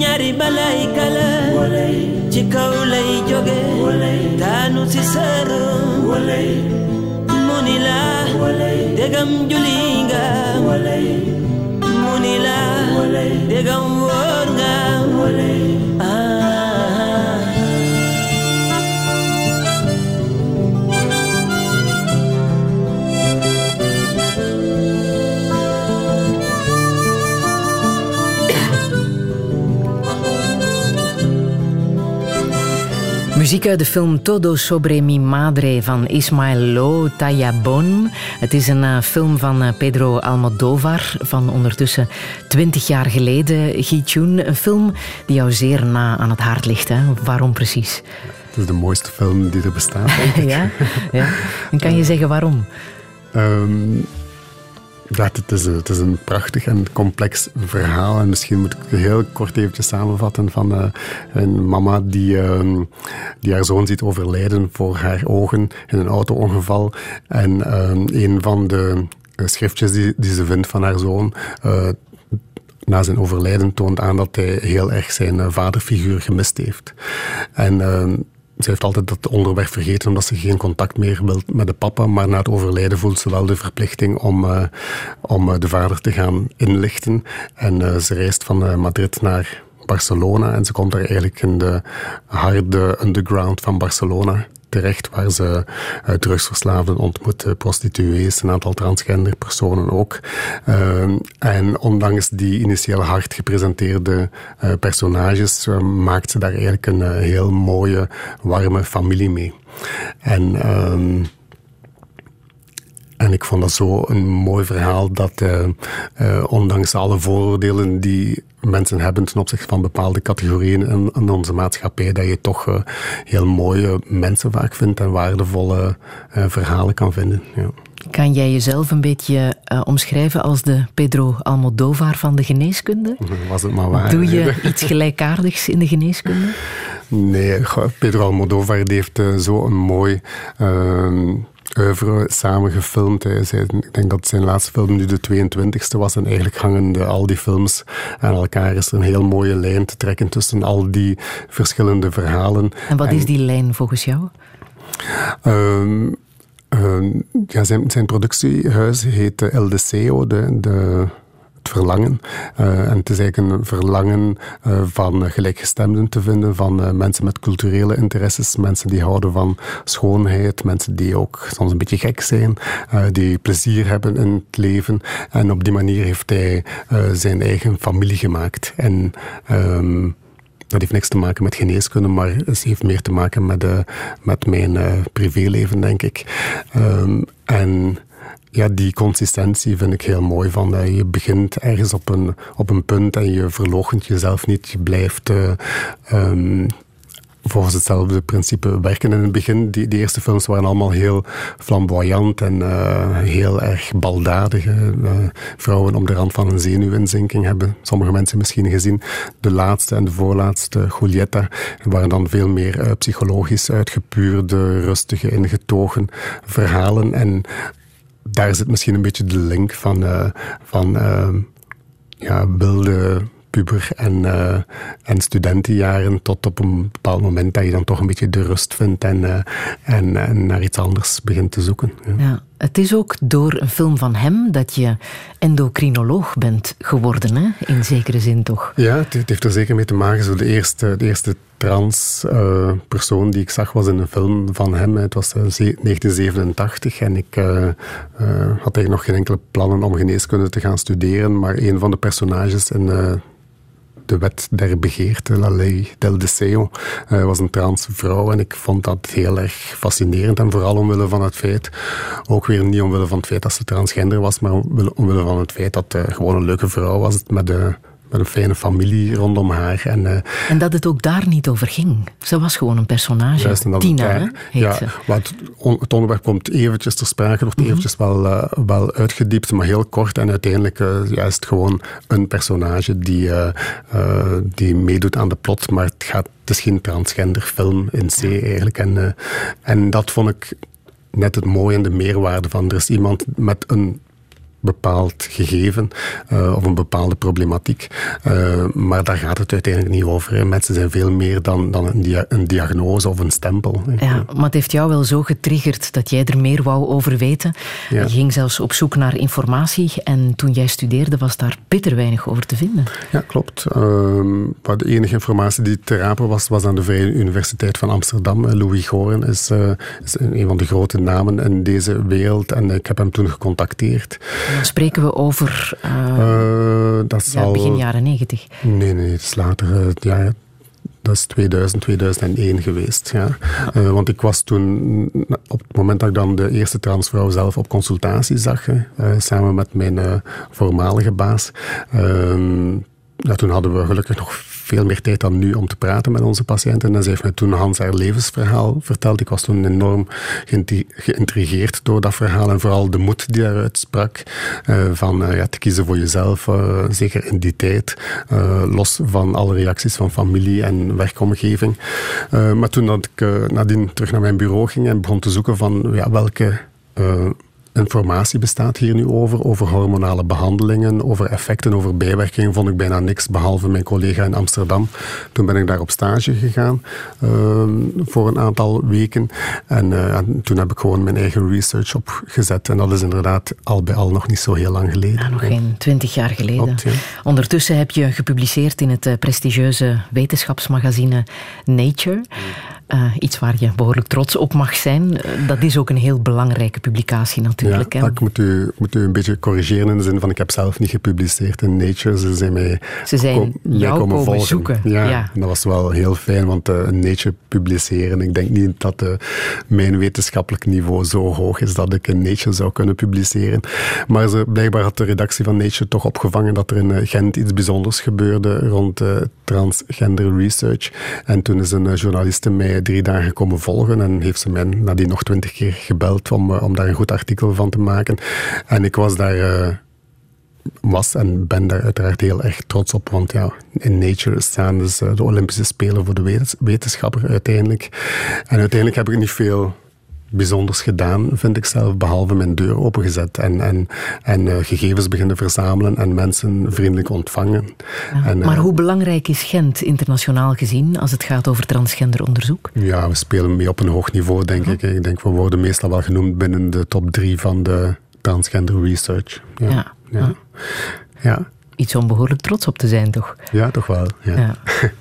ñaari balay kala ci kaw joge. Taanu si sëru mu degam julinga, Munila, degam woo Muziek uit de film Todo sobre mi madre van Ismaelo Tayabon. Het is een uh, film van uh, Pedro Almodovar van ondertussen 20 jaar geleden. Gietjoen, een film die jou zeer na aan het hart ligt. Hè? Waarom precies? Het is de mooiste film die er bestaat. ja, ja. En kan je zeggen waarom? Um, ja, het is, het is een prachtig en complex verhaal. En misschien moet ik heel kort eventjes samenvatten van uh, een mama die, uh, die haar zoon ziet overlijden voor haar ogen in een auto-ongeval. En uh, een van de schriftjes die, die ze vindt van haar zoon na zijn overlijden toont aan dat hij heel erg zijn vaderfiguur gemist heeft. En ze heeft altijd dat onderweg vergeten omdat ze geen contact meer wil met de papa. Maar na het overlijden voelt ze wel de verplichting om, uh, om uh, de vader te gaan inlichten. En uh, ze reist van Madrid naar Barcelona en ze komt daar eigenlijk in de harde underground van Barcelona terecht, waar ze uh, drugsverslaafden ontmoeten, prostituees, een aantal transgender personen ook. Uh, en ondanks die initieel hard gepresenteerde uh, personages, maakt ze daar eigenlijk een heel mooie, warme familie mee. En ehm, en ik vond dat zo een mooi verhaal dat ondanks alle vooroordelen die mensen hebben ten opzichte van bepaalde categorieën in, in onze maatschappij, dat je toch uh, heel mooie mensen vaak vindt en waardevolle verhalen kan vinden. Ja. Kan jij jezelf een beetje omschrijven als de Pedro Almodovar van de geneeskunde? Was het maar waar. Doe je iets gelijkaardigs in de geneeskunde? Nee, Pedro Almodovar heeft zo'n mooi ehm, oeuvre samen gefilmd. Ik denk dat zijn laatste film nu de 22e was. En eigenlijk hangen de, al die films aan elkaar. Is er een heel mooie lijn te trekken tussen al die verschillende verhalen. En wat is die lijn volgens jou? Um, um, ja, zijn, zijn productiehuis heet El Deseo, de, de verlangen. Uh, en het is eigenlijk een verlangen uh, van gelijkgestemden te vinden, van uh, mensen met culturele interesses, mensen die houden van schoonheid, mensen die ook soms een beetje gek zijn, die plezier hebben in het leven. En op die manier heeft hij zijn eigen familie gemaakt. En um, dat heeft niks te maken met geneeskunde, maar het heeft meer te maken met, met mijn privéleven, denk ik. Um, en ja, die consistentie vind ik heel mooi. Van, dat je begint ergens op een, op een punt en je verloochent jezelf niet. Je blijft uh, um, volgens hetzelfde principe werken. In het begin, die, die eerste films waren allemaal heel flamboyant en uh, heel erg baldadige. Uh, vrouwen om de rand van een zenuwinzinking hebben sommige mensen misschien gezien. De laatste en de voorlaatste, Julietta, waren dan veel meer psychologisch uitgepuurde, rustige, ingetogen verhalen. En daar zit misschien een beetje de link van, uh, van uh, ja, wilde puber en, uh, en studentenjaren tot op een bepaald moment dat je dan toch een beetje de rust vindt en, en, en naar iets anders begint te zoeken. Ja. Het is ook door een film van hem dat je endocrinoloog bent geworden, hè? in zekere zin toch? Ja, het, heeft er zeker mee te maken. Zo de eerste, de eerste trans uh, persoon die ik zag was in een film van hem. Het was uh, 1987 en ik uh, had eigenlijk nog geen enkele plannen om geneeskunde te gaan studeren, maar een van de personages in de wet der begeerte, La Ley del Deseo, uh, was een transvrouw. En ik vond dat heel erg fascinerend. En vooral omwille van het feit, ook weer niet omwille van het feit dat ze transgender was, maar omwille van het feit dat uh, gewoon een leuke vrouw was met de met een fijne familie rondom haar. En, uh, en dat het ook daar niet over ging. Ze was gewoon een personage. Juist, Tina, hè, ja, ze. Want het onderwerp komt eventjes ter sprake, wordt mm -hmm. eventjes wel, uh, wel uitgediept, maar heel kort. En uiteindelijk uh, ja, is het gewoon een personage die, die meedoet aan de plot, maar het, gaat, het is geen transgender film in C eigenlijk. En, en dat vond ik net het mooie en de meerwaarde van. Er is iemand met een bepaald gegeven uh, of een bepaalde problematiek. Uh, maar daar gaat het uiteindelijk niet over. Hè. Mensen zijn veel meer dan, dan een, dia een, diagnose of een stempel. Hè. Ja, maar het heeft jou wel zo getriggerd dat jij er meer wou over weten. Ja. Je ging zelfs op zoek naar informatie en toen jij studeerde was daar bitter weinig over te vinden. Ja, klopt. Uh, de enige informatie die te rapen was, was aan de Vrije Universiteit van Amsterdam. Louis Goren is, is een van de grote namen in deze wereld en ik heb hem toen gecontacteerd. Dan spreken we over uh, uh, dat zal, begin jaren negentig. Nee, nee, het is later. ja, dat is 2000, 2001 geweest. Ja. Uh, want ik was toen, op het moment dat ik dan de eerste transvrouw zelf op consultatie zag, uh, samen met mijn uh, voormalige baas, ehm, ja, toen hadden we gelukkig nog veel meer tijd dan nu om te praten met onze patiënten. En ze heeft mij toen Hans haar levensverhaal verteld. Ik was toen enorm geïntrigeerd door dat verhaal en vooral de moed die daaruit sprak. Uh, van uh, ja, te kiezen voor jezelf, uh, zeker in die tijd, los van alle reacties van familie en werkomgeving. maar toen dat ik nadien terug naar mijn bureau ging en begon te zoeken van ja, welke informatie bestaat hier nu over, over hormonale behandelingen, over effecten, over bijwerkingen, vond ik bijna niks, behalve mijn collega in Amsterdam. Toen ben ik daar op stage gegaan uh, voor een aantal weken. En, uh, en, toen heb ik gewoon mijn eigen research opgezet. En dat is inderdaad al bij al nog niet zo heel lang geleden. Nog geen twintig jaar geleden. Klopt, ja. Ondertussen heb je gepubliceerd in het uh, prestigieuze wetenschapsmagazine Nature. Uh, iets waar je behoorlijk trots op mag zijn. Uh, dat is ook een heel belangrijke publicatie natuurlijk. Ja, ik moet u, moet u een beetje corrigeren in de zin van ik heb zelf niet gepubliceerd in Nature. Ze zijn mij, Ze zijn kom, jou komen, komen zoeken. Ja, ja, En dat was wel heel fijn, want uh, Nature publiceren, ik denk niet dat mijn wetenschappelijk niveau zo hoog is dat ik in Nature zou kunnen publiceren. Maar ze, blijkbaar had de redactie van Nature toch opgevangen dat er in Gent iets bijzonders gebeurde rond transgender research. En toen is een journaliste mij drie dagen komen volgen en heeft ze mij nadien nog twintig keer gebeld om, eh, om daar een goed artikel van te maken. En ik was daar uh, was en ben daar uiteraard heel erg trots op, want ja, in Nature staan dus uh, de Olympische Spelen voor de wetenschapper uiteindelijk. En uiteindelijk heb ik niet veel bijzonders gedaan, vind ik zelf, behalve mijn deur opengezet en, en, en uh, gegevens beginnen verzamelen en mensen vriendelijk ontvangen. Ja, en, maar uh, hoe belangrijk is Gent internationaal gezien als het gaat over transgenderonderzoek? Ja, we spelen mee op een hoog niveau, denk ik. Ik denk, we worden meestal wel genoemd binnen de top drie van de transgender research. Ja. ja. ja. ja. Iets om behoorlijk trots op te zijn, toch? Ja, toch wel. ja.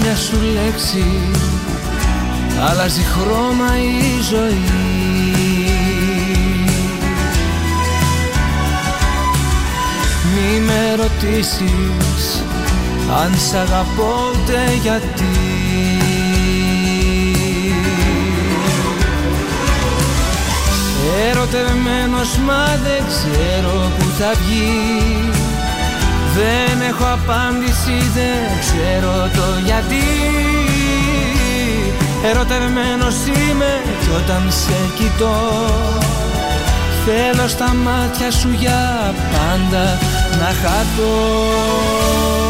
μια σου λέξη. Αλλάζει χρώμα η ζωή. Μη με ρωτήσεις αν σ' αγαπώ ούτε γιατί. Ερωτευμένος μα δεν ξέρω που θα βγεις δεν έχω απάντηση, δεν ξέρω το γιατί. Ερωτευμένος είμαι κι όταν σε κοιτώ. Θέλω στα μάτια σου για πάντα να χαθώ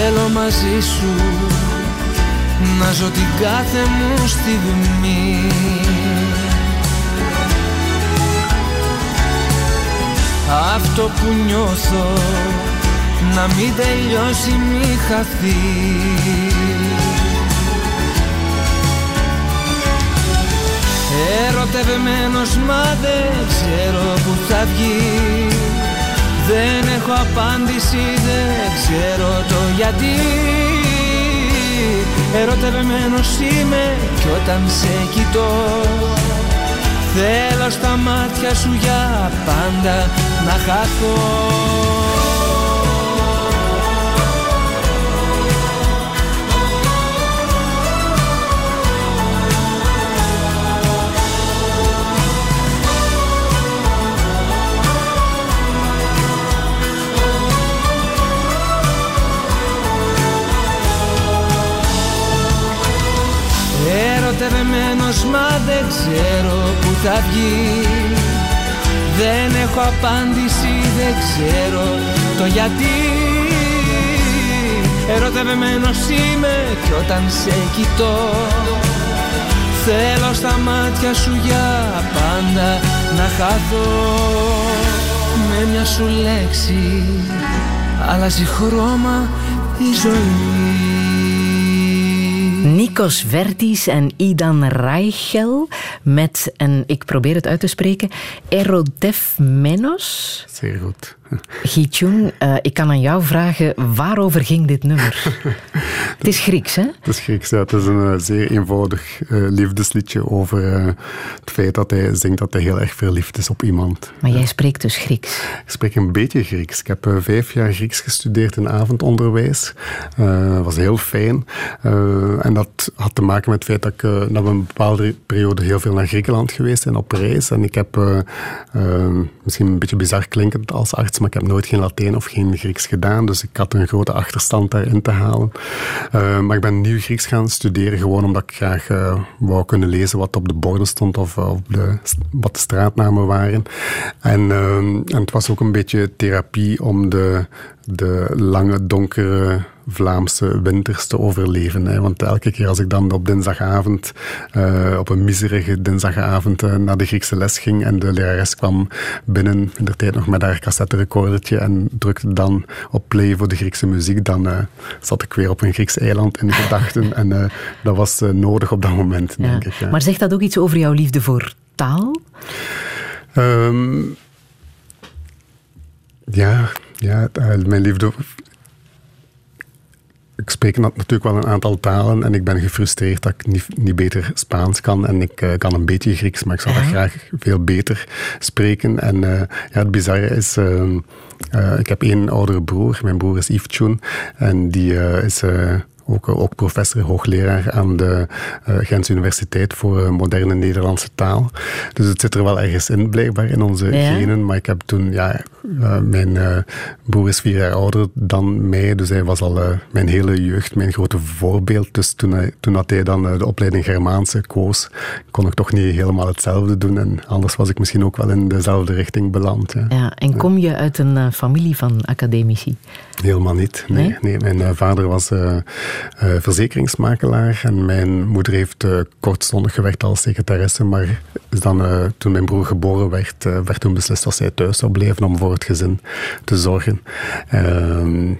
Θέλω μαζί σου να ζω την κάθε μου στιγμή. Αυτό που νιώθω να μην τελειώσει μη χαθεί. Ερωτευμένος μα δεν ξέρω που θα βγεις δεν έχω απάντηση, δεν ξέρω το γιατί. Ερωτευμένος είμαι κι όταν σε κοιτώ. Θέλω στα μάτια σου για πάντα να χαθώ δεν ξέρω που θα βγει. Δεν έχω απάντηση, δεν ξέρω το γιατί. Ερωτευμένος είμαι κι όταν σε κοιτώ. Θέλω στα μάτια σου για πάντα να χαθώ. Με μια σου λέξη αλλάζει χρώμα η ζωή Nikos Vertis en Idan Reichel met, en ik probeer het uit te spreken, Erodefmenos. Zeer goed. Gichung, uh, ik kan aan jou vragen, waarover ging dit nummer? het is Grieks, hè? Het is Grieks, ja. Het is een uh, zeer eenvoudig uh, liefdesliedje over het feit dat hij zingt dat hij heel erg verliefd is op iemand. Maar jij spreekt dus Grieks? Ik spreek een beetje Grieks. Ik heb vijf jaar Grieks gestudeerd in avondonderwijs. Dat was heel fijn. en dat had te maken met het feit dat ik na een bepaalde periode heel veel naar Griekenland geweest ben op reis. En ik heb, misschien een beetje bizar klinkend als arts, maar ik heb nooit geen Latijn of geen Grieks gedaan, dus ik had een grote achterstand daarin te halen. Uh, maar ik ben nieuw Grieks gaan studeren, gewoon omdat ik graag uh, wou kunnen lezen wat op de borden stond of, de, wat de straatnamen waren. En, uh, en het was ook een beetje therapie om de, de lange, donkere Vlaamse winters te overleven. Hè. Want elke keer als ik dan op dinsdagavond, uh, op een miserige dinsdagavond, uh, naar de Griekse les ging en de lerares kwam binnen, in de tijd nog met haar cassetterecordertje en drukte dan op play voor de Griekse muziek, dan uh, zat ik weer op een Grieks eiland in gedachten. en dat was nodig op dat moment, ja. denk ik. Maar zegt dat ook iets over jouw liefde voor taal? Um, ja, ja, mijn liefde ik spreek natuurlijk wel een aantal talen en ik ben gefrustreerd dat ik niet, niet beter Spaans kan. En ik uh, kan een beetje Grieks, maar ik zou dat graag veel beter spreken. En uh, ja, het bizarre is, uh, ik heb één oudere broer. Mijn broer is Yves en die is ook, ook professor, hoogleraar aan de uh, Gens Universiteit voor uh, moderne Nederlandse taal. Dus het zit er wel ergens in, blijkbaar, in onze genen. Maar ik heb toen, ja, mijn broer is vier jaar ouder dan mij, dus hij was al mijn hele jeugd mijn grote voorbeeld. Dus toen, hij, toen had hij dan de opleiding Germaanse koos, kon ik toch niet helemaal hetzelfde doen. En anders was ik misschien ook wel in dezelfde richting beland. Ja, ja en kom je uit een familie van academici? Helemaal niet. Nee, nee? nee mijn vader was uh, verzekeringsmakelaar. En mijn moeder heeft uh, kortstondig gewerkt als secretaresse. Maar is dan, uh, toen mijn broer geboren werd, werd toen beslist dat zij thuis zou blijven om voor het gezin te zorgen. Ehm,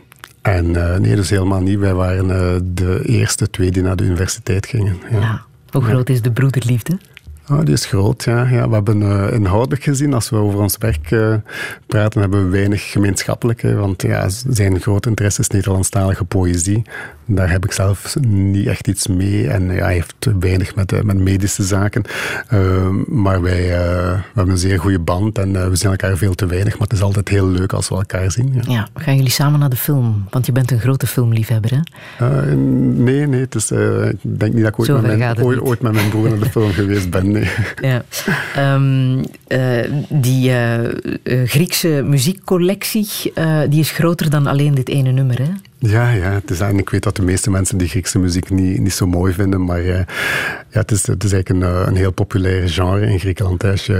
en nee, dus helemaal niet. Wij waren de eerste twee die naar de universiteit gingen. Ja. ja. Hoe groot is de broederliefde? Oh, die is groot, ja. ja we hebben uh, inhoudelijk gezien, als we over ons werk uh, praten, hebben we weinig gemeenschappelijk. Want ja, zijn grote interesse is Nederlandstalige poëzie. Daar heb ik zelf niet echt iets mee. En ja, hij heeft weinig met, met medische zaken. maar wij we hebben een zeer goede band en we zien elkaar veel te weinig. Maar het is altijd heel leuk als we elkaar zien. Ja, ja gaan jullie samen naar de film? Want je bent een grote filmliefhebber, hè? nee, nee. Het is, ik denk niet dat ik ooit met, mijn, ooit, ooit met mijn broer naar de film geweest ben. Ja. Um, uh, die Griekse muziekcollectie die is groter dan alleen dit ene nummer, hè? Ja, ja het is, en ik weet dat de meeste mensen die Griekse muziek niet, niet zo mooi vinden, maar uh, ja, het, is, het is eigenlijk een, een heel populair genre in Griekenland. Als je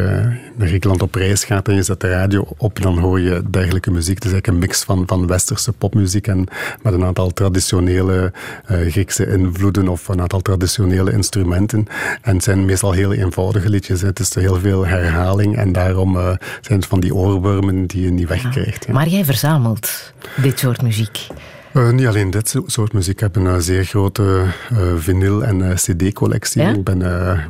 naar Griekenland op reis gaat en je zet de radio op, dan hoor je dergelijke muziek. Het is eigenlijk een mix van, van westerse popmuziek en met een aantal traditionele uh, Griekse invloeden of een aantal traditionele instrumenten. En het zijn meestal heel eenvoudige liedjes. Het is heel veel herhaling en daarom uh, zijn het van die oorwormen die je niet wegkrijgt. Ja. Maar jij verzamelt dit soort muziek. Uh, niet alleen dit soort muziek. Ik heb een zeer grote uh, vinyl- en cd-collectie. Ja? Ik ben,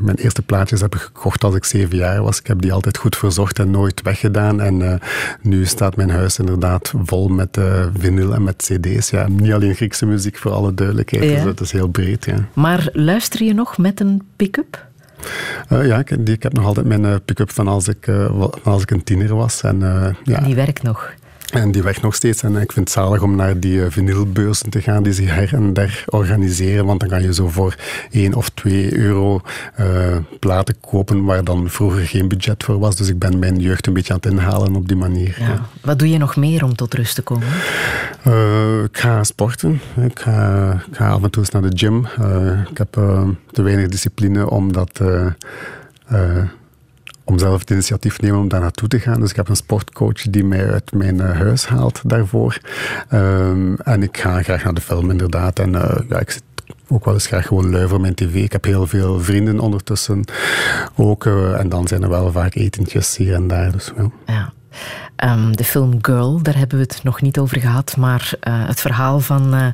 mijn eerste plaatjes heb ik gekocht als ik zeven jaar was. Ik heb die altijd goed verzorgd en nooit weggedaan. En nu staat mijn huis inderdaad vol met vinyl en met cd's. Ja, niet alleen Griekse muziek, voor alle duidelijkheid. Ja. Dus het is heel breed. Ja. Maar luister je nog met een pick-up? Uh, ja, ik, die, ik, heb nog altijd mijn uh, pick-up van als ik, uh, als ik een tiener was. En, ja. Die werkt nog? En die werkt nog steeds. En ik vind het zalig om naar die vinylbeurzen te gaan die ze her en der organiseren. Want dan kan je zo voor 1 of 2 euro platen kopen waar dan vroeger geen budget voor was. Dus ik ben mijn jeugd een beetje aan het inhalen op die manier. Ja. Ja. Wat doe je nog meer om tot rust te komen? ik ga sporten. Ik ga, ik ga, af en toe eens naar de gym. ik heb te weinig discipline om dat om zelf het initiatief te nemen om daar naartoe te gaan. Dus ik heb een sportcoach die mij uit mijn uh, huis haalt daarvoor. Um, en ik ga graag naar de film inderdaad. En uh, ja, ik zit ook wel eens graag gewoon lui voor mijn tv. Ik heb heel veel vrienden ondertussen ook. Uh, en dan zijn er wel vaak etentjes hier en daar. Dus, ja. ja. Um, de film Girl, daar hebben we het nog niet over gehad. Maar het verhaal van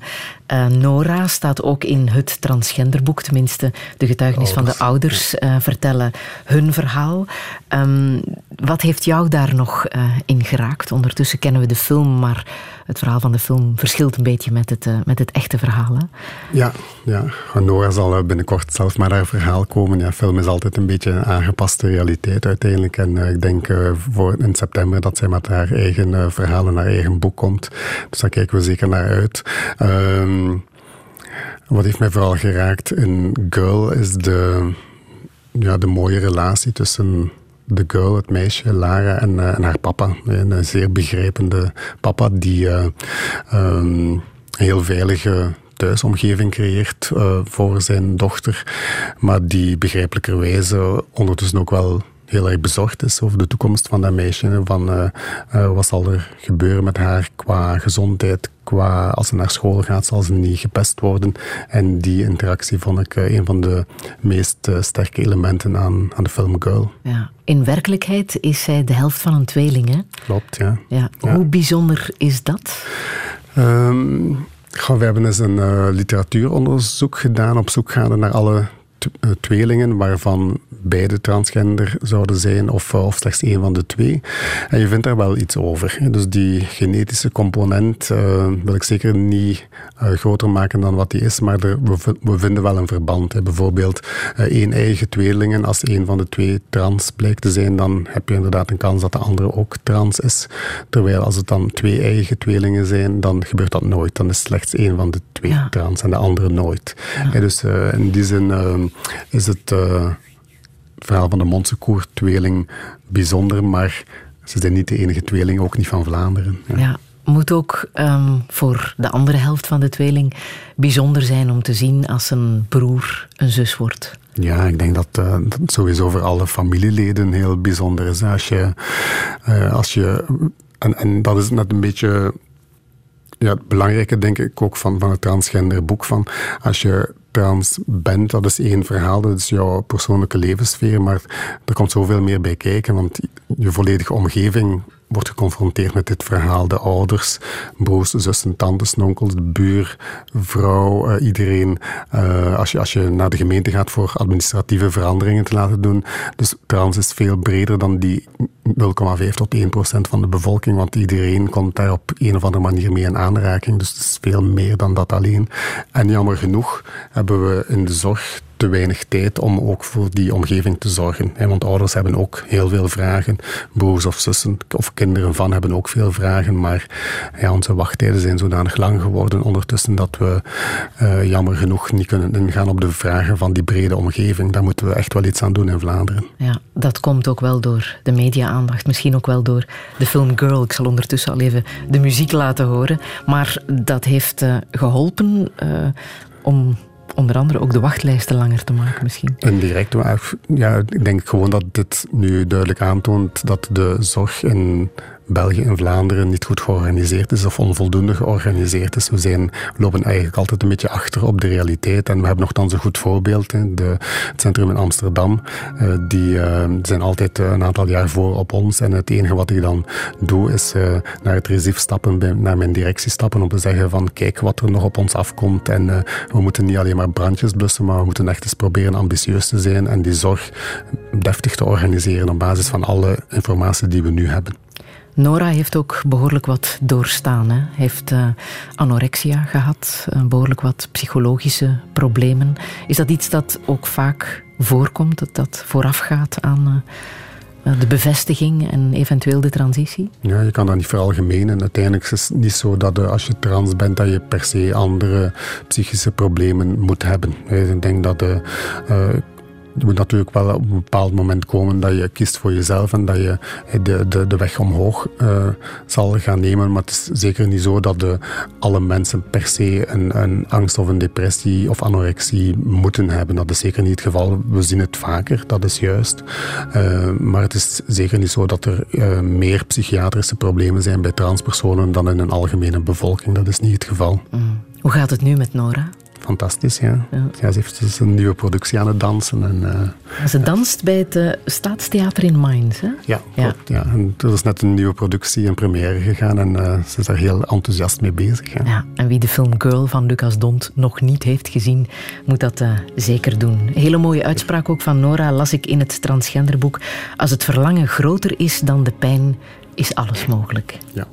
uh, uh, Nora staat ook in het transgenderboek. Tenminste, de getuigenis van de ouders vertellen hun verhaal. Um, wat heeft jou daar nog in geraakt? Ondertussen kennen we de film, maar het verhaal van de film verschilt een beetje met het, met het echte verhaal. Hè? Ja, ja, Nora zal binnenkort zelf maar haar verhaal komen. Ja, film is altijd een beetje een aangepaste realiteit uiteindelijk. En ik denk voor in september dat zij met haar eigen uh, verhalen, haar eigen boek komt. Dus daar kijken we zeker naar uit. Um, wat heeft mij vooral geraakt in Girl is de, ja, de mooie relatie tussen de girl, het meisje, Lara, en, en haar papa. Een zeer begrijpende papa die uh, um, heel veilige thuisomgeving creëert uh, voor zijn dochter, maar die begrijpelijkerwijze ondertussen ook wel heel erg bezorgd is over de toekomst van dat meisje. Van uh, uh, wat zal er gebeuren met haar qua gezondheid, qua als ze naar school gaat, zal ze niet gepest worden. En die interactie vond ik uh, een van de meest sterke elementen aan, aan de film Girl. Ja. In werkelijkheid is zij de helft van een tweeling, hè? Klopt, ja. ja. Hoe bijzonder is dat? Um, we hebben eens een literatuuronderzoek gedaan op zoek gaande naar alle tweelingen waarvan beide transgender zouden zijn of, eh, of slechts één van de twee. En je vindt daar wel iets over. Dus die genetische component uh, wil ik zeker niet uh, groter maken dan wat die is, maar er, we, we, vinden wel een verband. Hè. Bijvoorbeeld uh, één eigen tweelingen, als één van de twee trans blijkt te zijn, dan heb je inderdaad een kans dat de andere ook trans is. Terwijl als het dan twee eigen tweelingen zijn, dan gebeurt dat nooit. Dan is slechts één van de twee trans en de andere nooit. Ja. dus in die zin is het verhaal van de Montsecourt-tweeling bijzonder, maar ze zijn niet de enige tweeling, ook niet van Vlaanderen. Ja, ja moet ook um, voor de andere helft van de tweeling bijzonder zijn om te zien als een broer een zus wordt. Ja, ik denk dat uh, dat sowieso voor alle familieleden heel bijzonder is. Als je, uh, als je en, en dat is net een beetje ja, het belangrijke, denk ik, ook van, van het transgenderboek. Van als je trans bent, dat is één verhaal, dat is jouw persoonlijke levenssfeer, maar er komt zoveel meer bij kijken, want je volledige omgeving wordt geconfronteerd met dit verhaal. De ouders, broers, zussen, tantes, onkels, de buur, vrouw, uh, iedereen. Uh, als, je, als je naar de gemeente gaat voor administratieve veranderingen te laten doen. Dus trans is veel breder dan die 0,5 tot 1 procent van de bevolking, want iedereen komt daar op een of andere manier mee in aanraking. Dus het is veel meer dan dat alleen. En jammer genoeg hebben we in de zorg te weinig tijd om ook voor die omgeving te zorgen. Want ouders hebben ook heel veel vragen. Broers of zussen of kinderen van hebben ook veel vragen. Maar ja, onze wachttijden zijn zodanig lang geworden ondertussen dat we uh, jammer genoeg niet kunnen ingaan op de vragen van die brede omgeving. Daar moeten we echt wel iets aan doen in Vlaanderen. Ja, dat komt ook wel door de media-aandacht. Misschien ook wel door de film Girl. Ik zal ondertussen al even de muziek laten horen. Maar dat heeft uh, geholpen uh, om onder andere ook de wachtlijsten langer te maken misschien. Indirect, ja, ik denk gewoon dat dit nu duidelijk aantoont dat de zorg in België en Vlaanderen niet goed georganiseerd is of onvoldoende georganiseerd is. We, zijn, lopen eigenlijk altijd een beetje achter op de realiteit. En we hebben nogthans een goed voorbeeld. De, het centrum in Amsterdam, uh, die uh, zijn altijd een aantal jaar voor op ons. En het enige wat ik dan doe, is naar het resief stappen, naar mijn directie stappen, om te zeggen van kijk wat er nog op ons afkomt. En we moeten niet alleen maar brandjes blussen, maar we moeten echt eens proberen ambitieus te zijn en die zorg deftig te organiseren op basis van alle informatie die we nu hebben. Nora heeft ook behoorlijk wat doorstaan. Hè. Heeft uh, anorexia gehad, uh, behoorlijk wat psychologische problemen. Is dat iets dat ook vaak voorkomt, dat dat voorafgaat aan uh, de bevestiging en eventueel de transitie? Ja, je kan dat niet veralgemenen. Uiteindelijk is het niet zo dat als je trans bent, dat je per se andere psychische problemen moet hebben. Ik denk dat de moet natuurlijk wel op een bepaald moment komen dat je kiest voor jezelf en dat je de, de, de weg omhoog uh, zal gaan nemen. Maar het is zeker niet zo dat de, alle mensen per se een, een angst of een depressie of anorexie moeten hebben. Dat is zeker niet het geval. We zien het vaker, dat is juist. Uh, maar het is zeker niet zo dat er uh, meer psychiatrische problemen zijn bij transpersonen dan in een algemene bevolking. Dat is niet het geval. Mm. Hoe gaat het nu met Nora? Fantastisch, ja. ja. ze heeft dus een nieuwe productie aan het dansen. En, uh, ze danst bij het uh, Staatstheater in Mainz, hè? Ja, ja. ja. En er is net een nieuwe productie in première gegaan en uh, ze is daar heel enthousiast mee bezig. Ja. ja. en wie de film Girl van Lucas Dont nog niet heeft gezien, moet dat zeker doen. hele mooie uitspraak ook van Nora, las ik in het transgenderboek. Als het verlangen groter is dan de pijn, is alles mogelijk. Ja.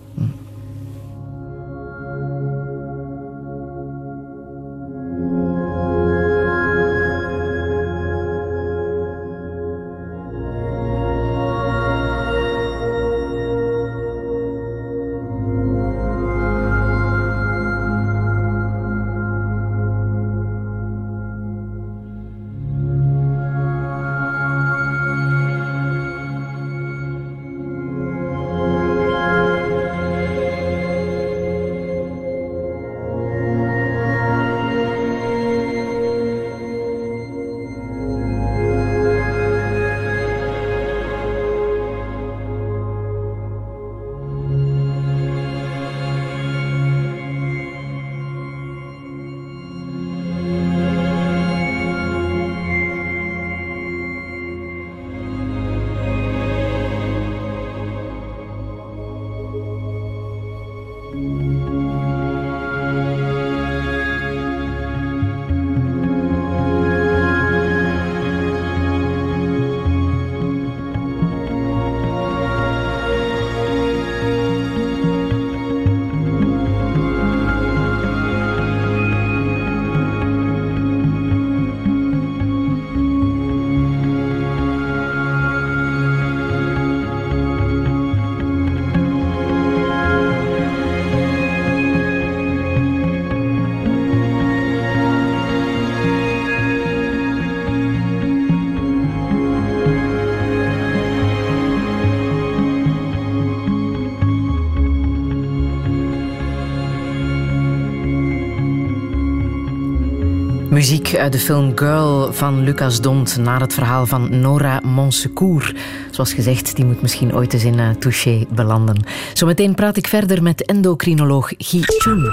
Muziek uit de film Girl van Lucas Dont naar het verhaal van Nora Monsecourt. Zoals gezegd, die moet misschien ooit eens in uh, Touché belanden. Zometeen praat ik verder met endocrinoloog Guy Chun.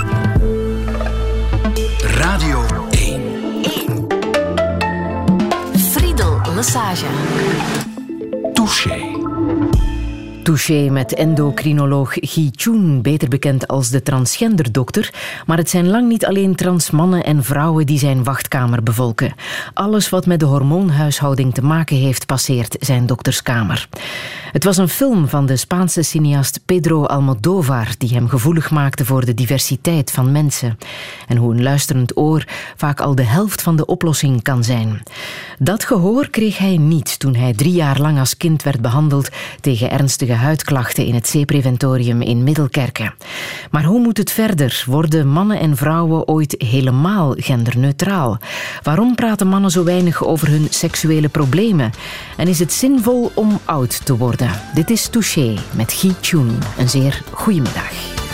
Radio 1. 1. Friedel Massage. Touché. Met endocrinoloog Guy Chun, beter bekend als de transgenderdokter. Maar het zijn lang niet alleen trans mannen en vrouwen die zijn wachtkamer bevolken. Alles wat met de hormoonhuishouding te maken heeft, passeert zijn dokterskamer. Het was een film van de Spaanse cineast Pedro Almodóvar die hem gevoelig maakte voor de diversiteit van mensen en hoe een luisterend oor vaak al de helft van de oplossing kan zijn. Dat gehoor kreeg hij niet toen hij drie jaar lang als kind werd behandeld tegen ernstige huidklachten in het C-preventorium in Middelkerken. Maar hoe moet het verder? Worden mannen en vrouwen ooit helemaal genderneutraal? Waarom praten mannen zo weinig over hun seksuele problemen? En is het zinvol om oud te worden? Dit is Touché met Guy Chun. Een zeer goede middag.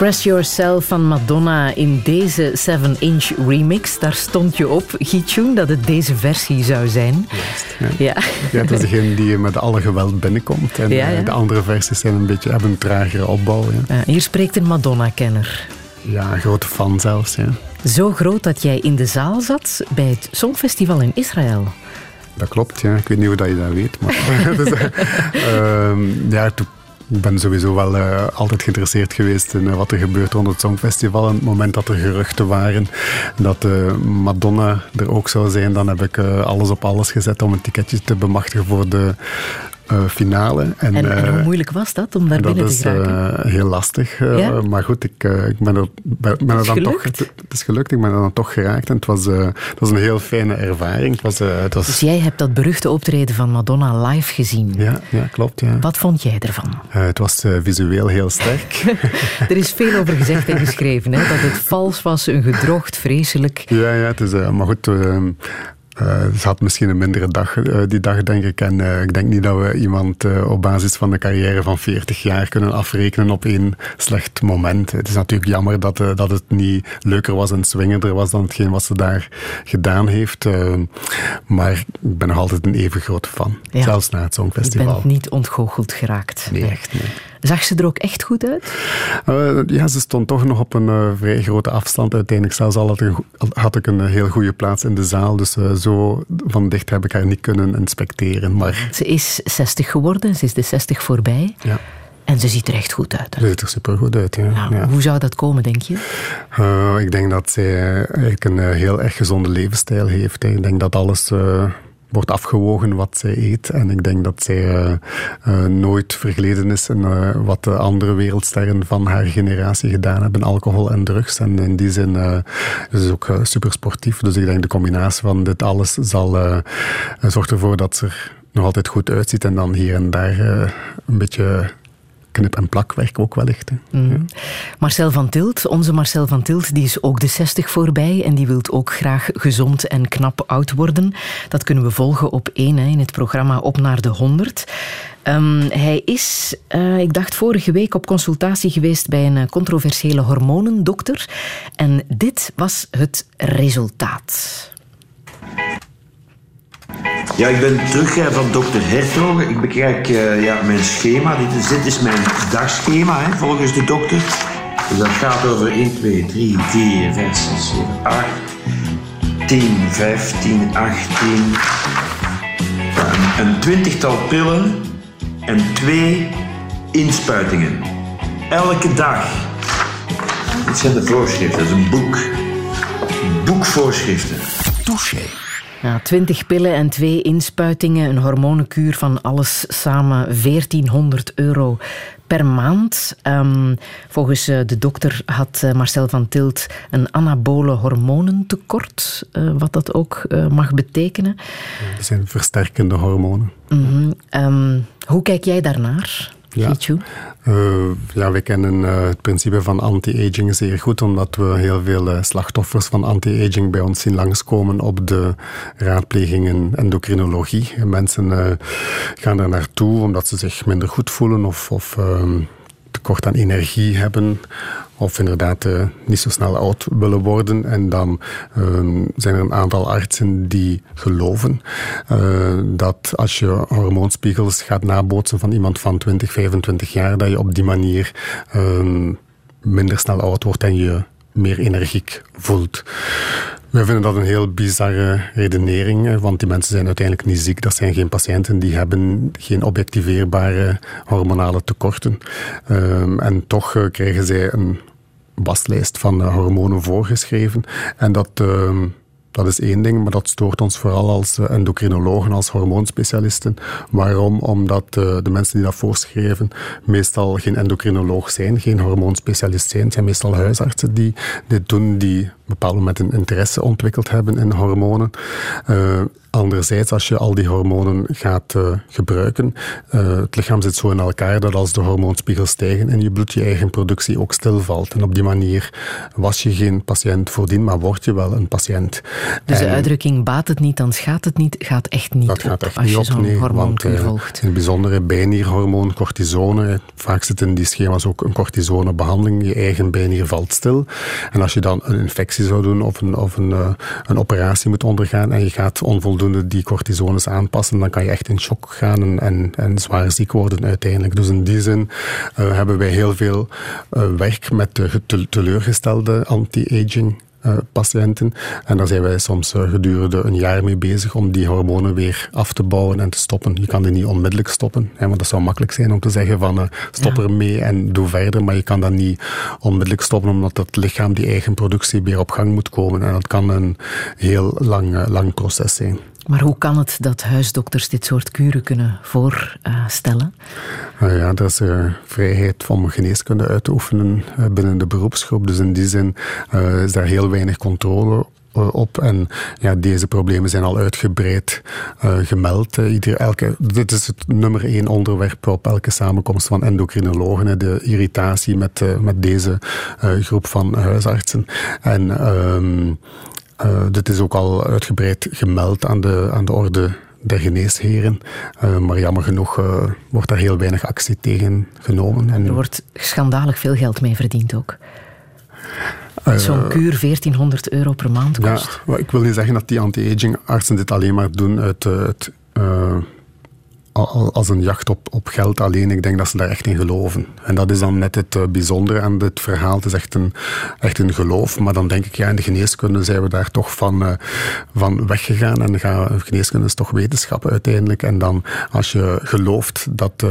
Express Yourself van Madonna in deze 7-inch remix. Daar stond je op, Gietjoen, dat het deze versie zou zijn. Juist, ja. Ja. ja, dat is degene die met alle geweld binnenkomt. En ja, ja. de andere versies zijn een beetje, hebben een tragere opbouw. Ja. hier spreekt een Madonna-kenner. Ja, een grote fan zelfs. Ja. Zo groot dat jij in de zaal zat bij het Songfestival in Israël. Dat klopt, ja. Ik weet niet hoe dat je dat weet. Maar dus, uh, ja, ik ben sowieso wel uh, altijd geïnteresseerd geweest in uh, wat er gebeurt rond het Songfestival. En het moment dat er geruchten waren dat uh, Madonna er ook zou zijn, dan heb ik alles op alles gezet om een ticketje te bemachtigen voor de uh, finale. En, en, en, hoe eh, moeilijk was dat om daar binnen te geraken? Dat is uh, heel lastig. Ja? Maar goed, ik, ik ben er, ben, ben er dan gelukt? toch... Het, is gelukt, ik ben er dan toch geraakt. En het was, het was een heel fijne ervaring. Het was, het was... Dus jij hebt dat beruchte optreden van Madonna live gezien. Ja, ja klopt. Ja. Wat vond jij ervan? het was visueel heel sterk. er is veel over gezegd en geschreven. Hè? Dat het vals was, een gedrocht, vreselijk. Ja, ja het is, maar goed uh, ze had misschien een mindere dag uh, die dag, denk ik. En uh, ik denk niet dat we iemand op basis van een carrière van 40 jaar kunnen afrekenen op één slecht moment. Het is natuurlijk jammer dat, dat het niet leuker was en swingender was dan hetgeen wat ze daar gedaan heeft. maar ik ben nog altijd een even grote fan. Ja. Zelfs na het Songfestival. Je bent niet ontgoocheld geraakt. Nee, echt niet. Zag ze er ook echt goed uit? Uh, ja, ze stond toch nog op een uh, vrij grote afstand. Uiteindelijk zelfs al had, had ik een heel goede plaats in de zaal. Dus uh, zo van dicht heb ik haar niet kunnen inspecteren. Maar... Ze is 60 geworden, ze is de 60 voorbij. Ja. En ze ziet er echt goed uit. Ze ziet er supergoed uit, ja. Nou, ja. Hoe zou dat komen, denk je? ik denk dat zij eigenlijk een heel erg gezonde levensstijl heeft. Ik denk dat alles wordt afgewogen wat zij eet. En ik denk dat zij uh, uh, nooit vergeleden is in uh, wat de andere wereldsterren van haar generatie gedaan hebben, alcohol en drugs. En in die zin is ze ook super sportief. Dus ik denk de combinatie van dit alles zal zorgt ervoor dat ze er nog altijd goed uitziet en dan hier en daar een beetje knip- en plakwerk ook wellicht. Mm. Marcel van Tilt, onze Marcel van Tilt, die is ook de 60 voorbij en die wil ook graag gezond en knap oud worden. Dat kunnen we volgen op één in het programma Op naar de 100. Um, hij is, uh, ik dacht vorige week, op consultatie geweest bij een controversiële hormonendokter. En dit was het resultaat. Ja, ik ben terug uh, van dokter Hertogen. Ik bekijk uh, ja, mijn schema. Dit is, is mijn dagschema, hè, volgens de dokter. Dus dat gaat over 1, 2, 3, 4, 5, 6, 7, 8, 10, 15, 18. Een, een twintigtal pillen en twee inspuitingen. Elke dag. Dit zijn de voorschriften, dat is een boek. Boekvoorschriften. Touché. Ja, 20 pillen en twee inspuitingen, een hormonenkuur van alles samen 1400 euro per maand. Um, volgens uh, de dokter had uh, Marcel van Tilt een anabole hormonentekort, uh, wat dat ook mag betekenen. Dat zijn versterkende hormonen. Mm -hmm. um, hoe kijk jij daarnaar? Ja. Uh, ja, we kennen uh, het principe van anti-aging zeer goed, omdat we heel veel uh, slachtoffers van anti-aging bij ons zien langskomen op de raadplegingen endocrinologie. Mensen gaan daar naartoe omdat ze zich minder goed voelen of, of ehm, tekort aan energie hebben of inderdaad uh, niet zo snel oud willen worden. En dan uh, zijn er een aantal artsen die geloven uh, dat als je hormoonspiegels gaat nabootsen van iemand van 20, 25 jaar, dat je op die manier ehm, minder snel oud wordt en je meer energiek voelt. Wij vinden dat een heel bizarre redenering, want die mensen zijn uiteindelijk niet ziek. Dat zijn geen patiënten, die hebben geen objectiveerbare hormonale tekorten. Um, en toch uh, krijgen zij een waslijst van uh, hormonen voorgeschreven. En dat... Uh, dat is één ding, maar dat stoort ons vooral als eh, endocrinologen, als hormoonspecialisten. Waarom? Omdat uh, de mensen die dat voorschrijven meestal geen endocrinoloog zijn, geen hormoonspecialist zijn. Het zijn meestal huisartsen die dit doen, die bepaald moment een interesse ontwikkeld hebben in hormonen. Anderzijds, als je al die hormonen gaat uh, gebruiken, uh, het lichaam zit zo in elkaar dat als de hormoonspiegels stijgen in je bloed, je eigen productie ook stilvalt. En op die manier was je geen patiënt voordien, maar word je wel een patiënt. Dus de uitdrukking baat het niet, dan schaadt het niet, gaat echt niet dat gaat echt als niet je zo'n nee, want, uh, volgt. In het bijzondere bijnierhormoon, cortisone. Vaak zit in die schema's ook een cortisonebehandeling. Je eigen bijnier valt stil. En als je dan een infectie zou doen of een, of een, een operatie moet ondergaan en je gaat onvoldoende die cortisones aanpassen, dan kan je echt in shock gaan en, en, en zwaar ziek worden uiteindelijk. Dus in die zin uh, hebben wij heel veel uh, werk met de teleurgestelde anti-aging uh, patiënten. En daar zijn wij soms uh, gedurende een jaar mee bezig om die hormonen weer af te bouwen en te stoppen. Je kan die niet onmiddellijk stoppen, hè, want dat zou makkelijk zijn om te zeggen van uh, stop ja. ermee en doe verder, maar je kan dat niet onmiddellijk stoppen omdat het lichaam die eigen productie weer op gang moet komen. En dat kan een heel lang, lang proces zijn. Maar hoe kan het dat huisdokters dit soort kuren kunnen voorstellen? Uh, ja, er is uh, vrijheid om geneeskunde uit te oefenen uh, binnen de beroepsgroep. Dus in die zin is daar heel weinig controle op. En ja, deze problemen zijn al uitgebreid uh, gemeld. Ieder, elke, dit is het nummer één onderwerp op elke samenkomst van endocrinologen. De irritatie met, uh, met deze uh, groep van huisartsen. En um, uh, dit is ook al uitgebreid gemeld aan de, aan de orde der geneesheren. Uh, maar jammer genoeg uh, wordt daar heel weinig actie tegen genomen. En er wordt schandalig veel geld mee verdiend ook. Zo'n kuur 1400 euro per maand kost. Ja, ik wil niet zeggen dat die anti-aging artsen dit alleen maar doen uit het als een jacht op, op geld alleen. Ik denk dat ze daar echt in geloven. En dat is dan net het uh, bijzondere aan dit verhaal. Het is echt een, echt een geloof. Maar dan denk ik, ja, in de geneeskunde zijn we daar toch van, uh, van weggegaan. En ga, geneeskunde is toch wetenschap uiteindelijk. En dan als je gelooft dat uh,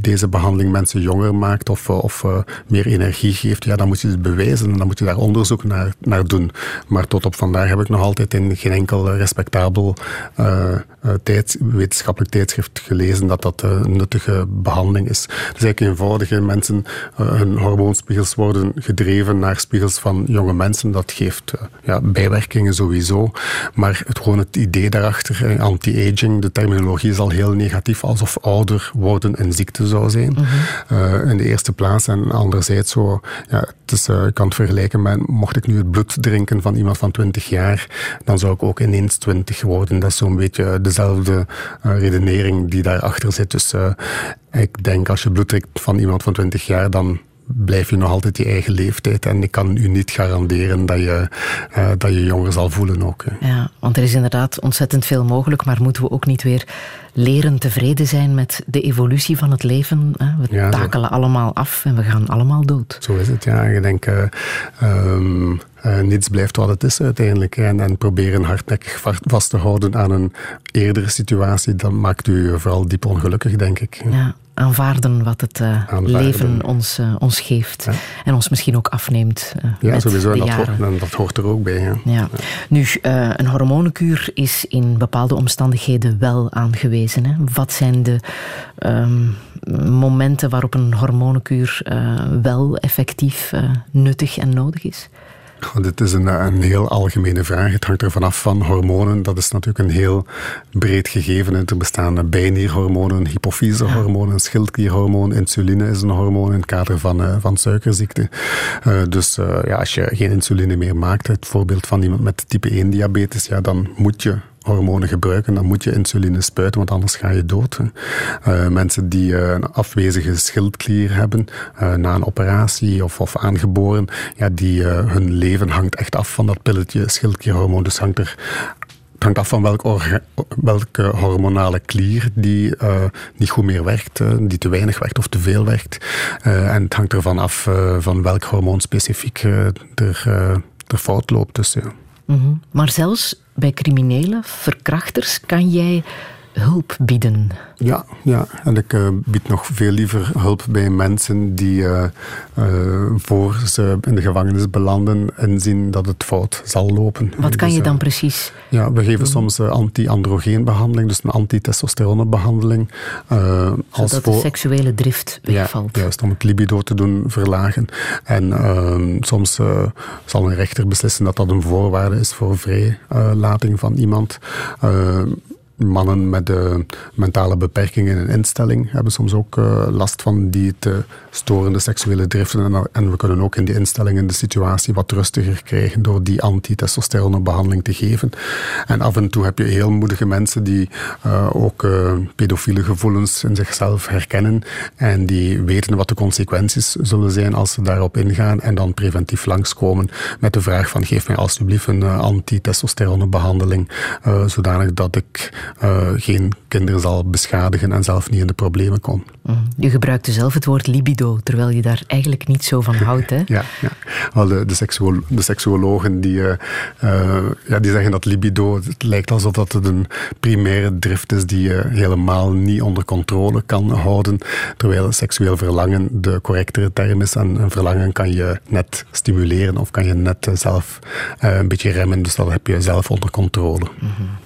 deze behandeling mensen jonger maakt of, of meer energie geeft, ja, dan moet je het bewijzen. En dan moet je daar onderzoek naar, naar doen. Maar tot op vandaag heb ik nog altijd in geen enkel respectabel wetenschappelijk tijdschrift gelezen dat dat een nuttige behandeling is. Dus eigenlijk eenvoudige mensen, uh, hun hormoonspiegels worden gedreven naar spiegels van jonge mensen. Dat geeft uh, ja, bijwerkingen sowieso. Maar het, gewoon het idee daarachter, anti-aging, de terminologie is al heel negatief, alsof ouder worden een ziekte zou zijn. Mm -hmm. uh, in de eerste plaats. En anderzijds zo, ja, het is, ik kan het vergelijken met, mocht ik nu het bloed drinken van iemand van 20 jaar, dan zou ik ook ineens 20 worden. Dat is zo'n beetje dezelfde redenering die daarachter zit. Dus uh, ik denk als je bloed drinkt van iemand van 20 jaar, dan blijf je nog altijd je eigen leeftijd. En ik kan u niet garanderen dat je, uh, dat je jonger zal voelen ook. Hè. Ja, want er is inderdaad ontzettend veel mogelijk, maar moeten we ook niet weer leren tevreden zijn met de evolutie van het leven? Hè? We ja, takelen zo. allemaal af en we gaan allemaal dood. Zo is het, ja. Ik denk... Uh, um, uh, niets blijft wat het is uiteindelijk. En, en proberen hardnekkig vast te houden aan een eerdere situatie, dat maakt u vooral diep ongelukkig, denk ik. Ja, aanvaarden wat het uh, aanvaarden. leven ons, uh, ons geeft. Ja. En ons misschien ook afneemt. ja, met sowieso. De en, dat hoort, en dat hoort er ook bij. Ja. Ja. Nu, een hormonenkuur is in bepaalde omstandigheden wel aangewezen. Hè? Wat zijn de um, momenten waarop een hormonenkuur wel effectief nuttig en nodig is? Dit is een, een heel algemene vraag. Het hangt ervan af van hormonen. Dat is natuurlijk een heel breed gegeven. Er bestaan bijnierhormonen, hypofysehormonen, schildklierhormoon, insuline is een hormoon in het kader van, uh, van suikerziekte. Uh, dus uh, ja, als je geen insuline meer maakt, het voorbeeld van iemand met type 1 diabetes, ja, dan moet je hormonen gebruiken, dan moet je insuline spuiten, want anders ga je dood. Uh, mensen die uh, een afwezige schildklier hebben uh, na een operatie of, of aangeboren, ja, die, hun leven hangt echt af van dat pilletje schildklierhormoon. Dus hangt er het hangt af van welke, welke hormonale klier die niet goed meer werkt, die te weinig werkt of te veel werkt. En het hangt ervan af van welk hormoon specifiek er, er fout loopt. Dus, ja. -hmm. Maar zelfs bij criminelen, verkrachters, kan jij hulp bieden. Ja, ja. en ik uh, bied nog veel liever hulp bij mensen die uh, uh, voor ze in de gevangenis belanden en zien dat het fout zal lopen. Wat kan dus, je dan precies? Ja, we geven soms anti-androgeenbehandeling, dus een antitestosteronbehandeling. als voor, de seksuele drift wegvalt. Ja, juist, om het libido te doen verlagen. En ehm, soms zal een rechter beslissen dat dat een voorwaarde is voor vrijlating van iemand mannen met uh, mentale beperkingen in een instelling hebben soms ook uh, last van die te storende seksuele driften. En, en, we kunnen ook in die instellingen de situatie wat rustiger krijgen door die antitestosteronbehandeling te geven. En af en toe heb je heel moedige mensen die uh, ook pedofiele gevoelens in zichzelf herkennen en die weten wat de consequenties zullen zijn als ze daarop ingaan en dan preventief langskomen met de vraag van geef mij alsjeblieft een antitestosteronbehandeling zodanig dat ik uh, geen kinderen zal beschadigen en zelf niet in de problemen komt. Mm. Je gebruikte zelf het woord libido, terwijl je daar eigenlijk niet zo van houdt. Hè? ja, ja. Wel, de, de, seksuo de seksuologen die, uh, ja, die zeggen dat libido, het lijkt alsof dat het een primaire drift is die je helemaal niet onder controle kan houden, terwijl seksueel verlangen de correctere term is. En een verlangen kan je net stimuleren of kan je net zelf een beetje remmen, dus dat heb je zelf onder controle. Mm -hmm.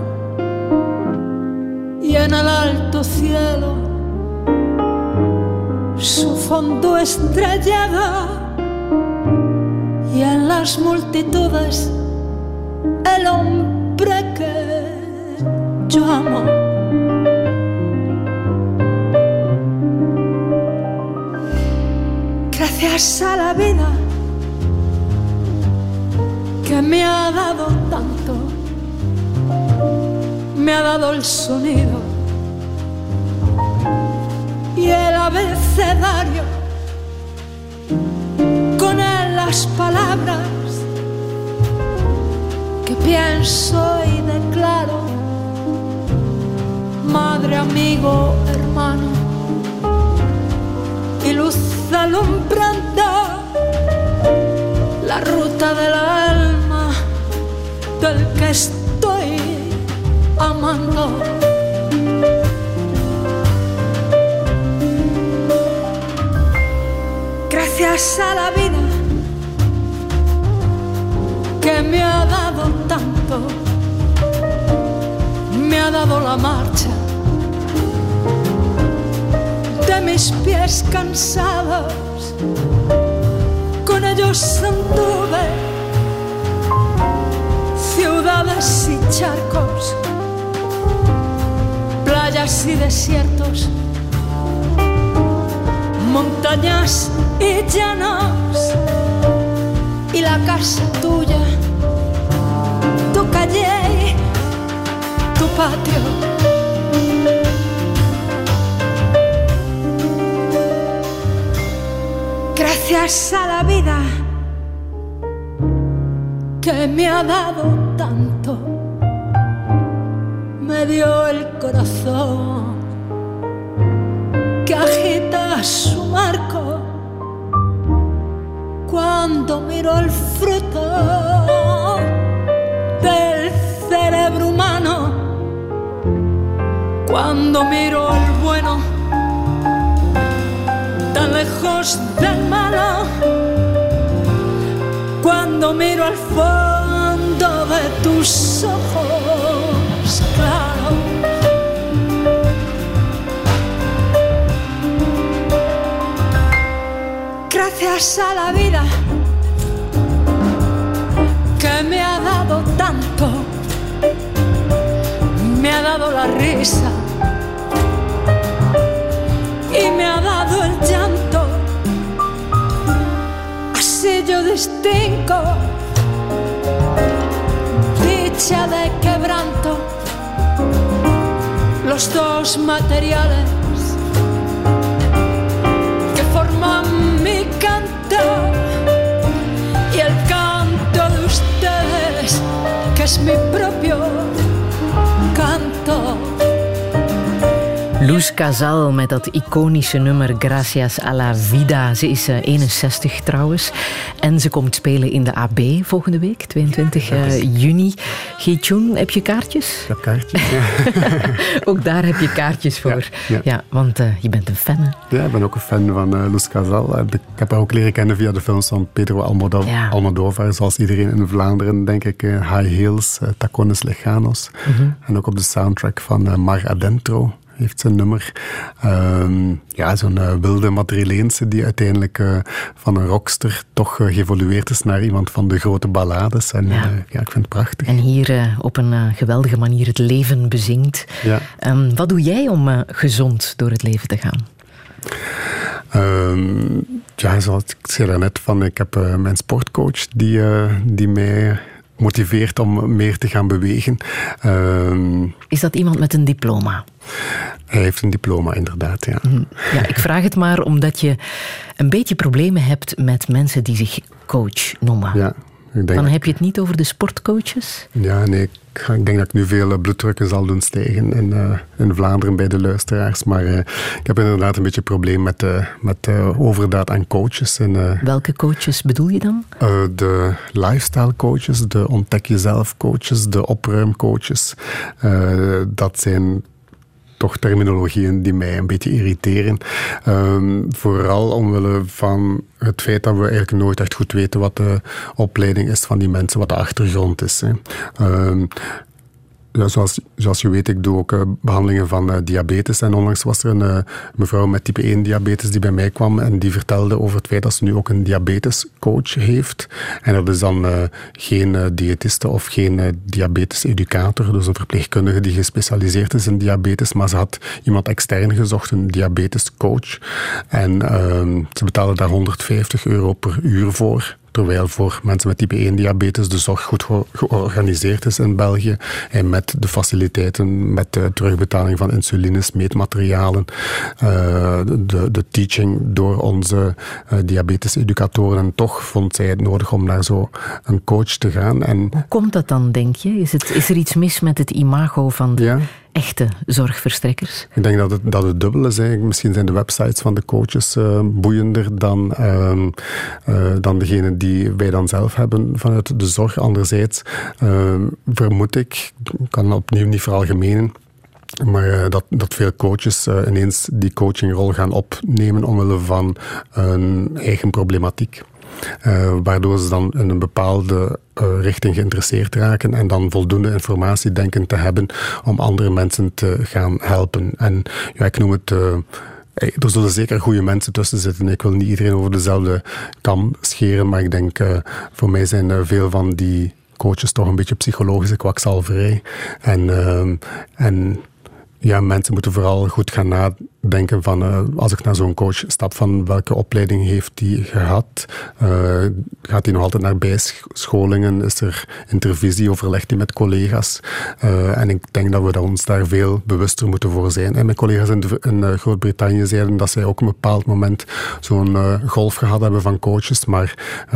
y en el alto cielo su fondo estrellado y en las multitudes el hombre que yo amo. Gracias a la vida que me ha dado tanto, me ha dado el sonido y el abecedario. Con él las palabras que pienso y declaro. Madre, amigo, hermano y luz alumbrando la ruta del alma del que estoy gracias a la vida que me ha dado tanto, me ha dado la marcha de mis pies cansados, con ellos anduve ciudades y charcos, y desiertos montañas y llanos y la casa tuya, tu calle, tu patio. Gracias a la vida que me ha dado dio el corazón que agita su marco cuando miro el fruto del cerebro humano, cuando miro el bueno tan lejos del malo, cuando miro al fondo de tus ojos gracias a la vida que me ha dado tanto, me ha dado la risa y me ha dado el llanto. Así yo distingo dicha de quebranto, los dos materiales que es mi propio Luz Casal met dat iconische nummer Gracias a la Vida. Ze is uh, 61 trouwens. En ze komt spelen in de AB volgende week, 22 uh, juni. Geetjoen, heb je kaartjes? Ik heb kaartjes, ja. ook daar heb je kaartjes voor. Ja, ja. ja want uh, je bent een fan, hè? Ja, ik ben ook een fan van Luz Casal. Ik heb haar ook leren kennen via de films van Pedro Almodovar. Zoals iedereen in Vlaanderen, denk ik. High Heels, Tacones Lejanos. Mm -hmm. En ook op de soundtrack van Mar Adentro heeft zijn nummer. Um, ja, zo'n uh, wilde Madrileense die uiteindelijk uh, van een rockster toch uh, geëvolueerd is naar iemand van de grote ballades. En ja, ja ik vind het prachtig. En hier op een geweldige manier het leven bezingt. Ja. Um, wat doe jij om gezond door het leven te gaan? Um, ja, zoals ik zei daarnet, van, ik heb mijn sportcoach die, die mij motiveert om meer te gaan bewegen. Is dat iemand met een diploma? Hij heeft een diploma, inderdaad, ja. Ja, ik vraag het maar omdat je een beetje problemen hebt met mensen die zich coach noemen. Ja, ik denk Dan heb je het niet over de sportcoaches? Ja, nee. Ik, ik denk dat ik nu veel bloeddrukken zal doen stijgen in, uh, in Vlaanderen bij de luisteraars. Maar uh, ik heb inderdaad een beetje een probleem met, uh, met overdaad aan coaches. En, Welke coaches bedoel je dan? de lifestyle coaches, de ontdek jezelf coaches, de opruimcoaches. dat zijn toch terminologieën die mij een beetje irriteren. Um, vooral omwille van het feit dat we eigenlijk nooit echt goed weten wat de opleiding is van die mensen, wat de achtergrond is. Hè. Ja, zoals, zoals je weet, ik doe ook uh, behandelingen van uh, diabetes. En onlangs was er een uh, mevrouw met type 1 diabetes die bij mij kwam en die vertelde over het feit dat ze nu ook een diabetescoach heeft. En dat is dan geen diëtiste of geen diabeteseducator, dus een verpleegkundige die gespecialiseerd is in diabetes, maar ze had iemand extern gezocht, een diabetescoach. En ehm, ze betaalde daar 150 euro per uur voor. Terwijl voor mensen met type 1 diabetes de zorg goed georganiseerd is in België. En met de faciliteiten, met de terugbetaling van insulines, meetmaterialen, uh, de, de teaching door onze uh, diabetes-educatoren. En toch vond zij het nodig om naar zo een coach te gaan. En Hoe komt dat dan, denk je? Is, het, is er iets mis met het imago van de ja echte zorgverstrekkers? Ik denk dat het, dat het dubbel is. Hè. Misschien zijn de websites van de coaches uh, boeiender dan, uh, dan degene die wij dan zelf hebben vanuit de zorg. Anderzijds ehm, vermoed ik, ik kan opnieuw niet veralgemenen, maar dat, dat veel coaches ineens die coachingrol gaan opnemen omwille van hun eigen problematiek. Uh, waardoor ze dan in een bepaalde uh, richting geïnteresseerd raken en dan voldoende informatie denken te hebben om andere mensen te gaan helpen. En ja, ik noem het. Uh, er zullen zeker goede mensen tussen zitten. Ik wil niet iedereen over dezelfde kam scheren, maar ik denk voor mij zijn veel van die coaches toch een beetje psychologische kwakzalverij. En, en ja, mensen moeten vooral goed gaan nadenken van uh, als ik naar zo'n coach stap, van welke opleiding heeft die gehad? Uh, gaat hij nog altijd naar bijscholingen? Is er intervisie? Overlegt hij met collega's? Uh, en ik denk dat we ons daar veel bewuster moeten voor zijn. En mijn collega's in, in Groot-Brittannië zeiden dat zij ook op een bepaald moment zo'n golf gehad hebben van coaches, maar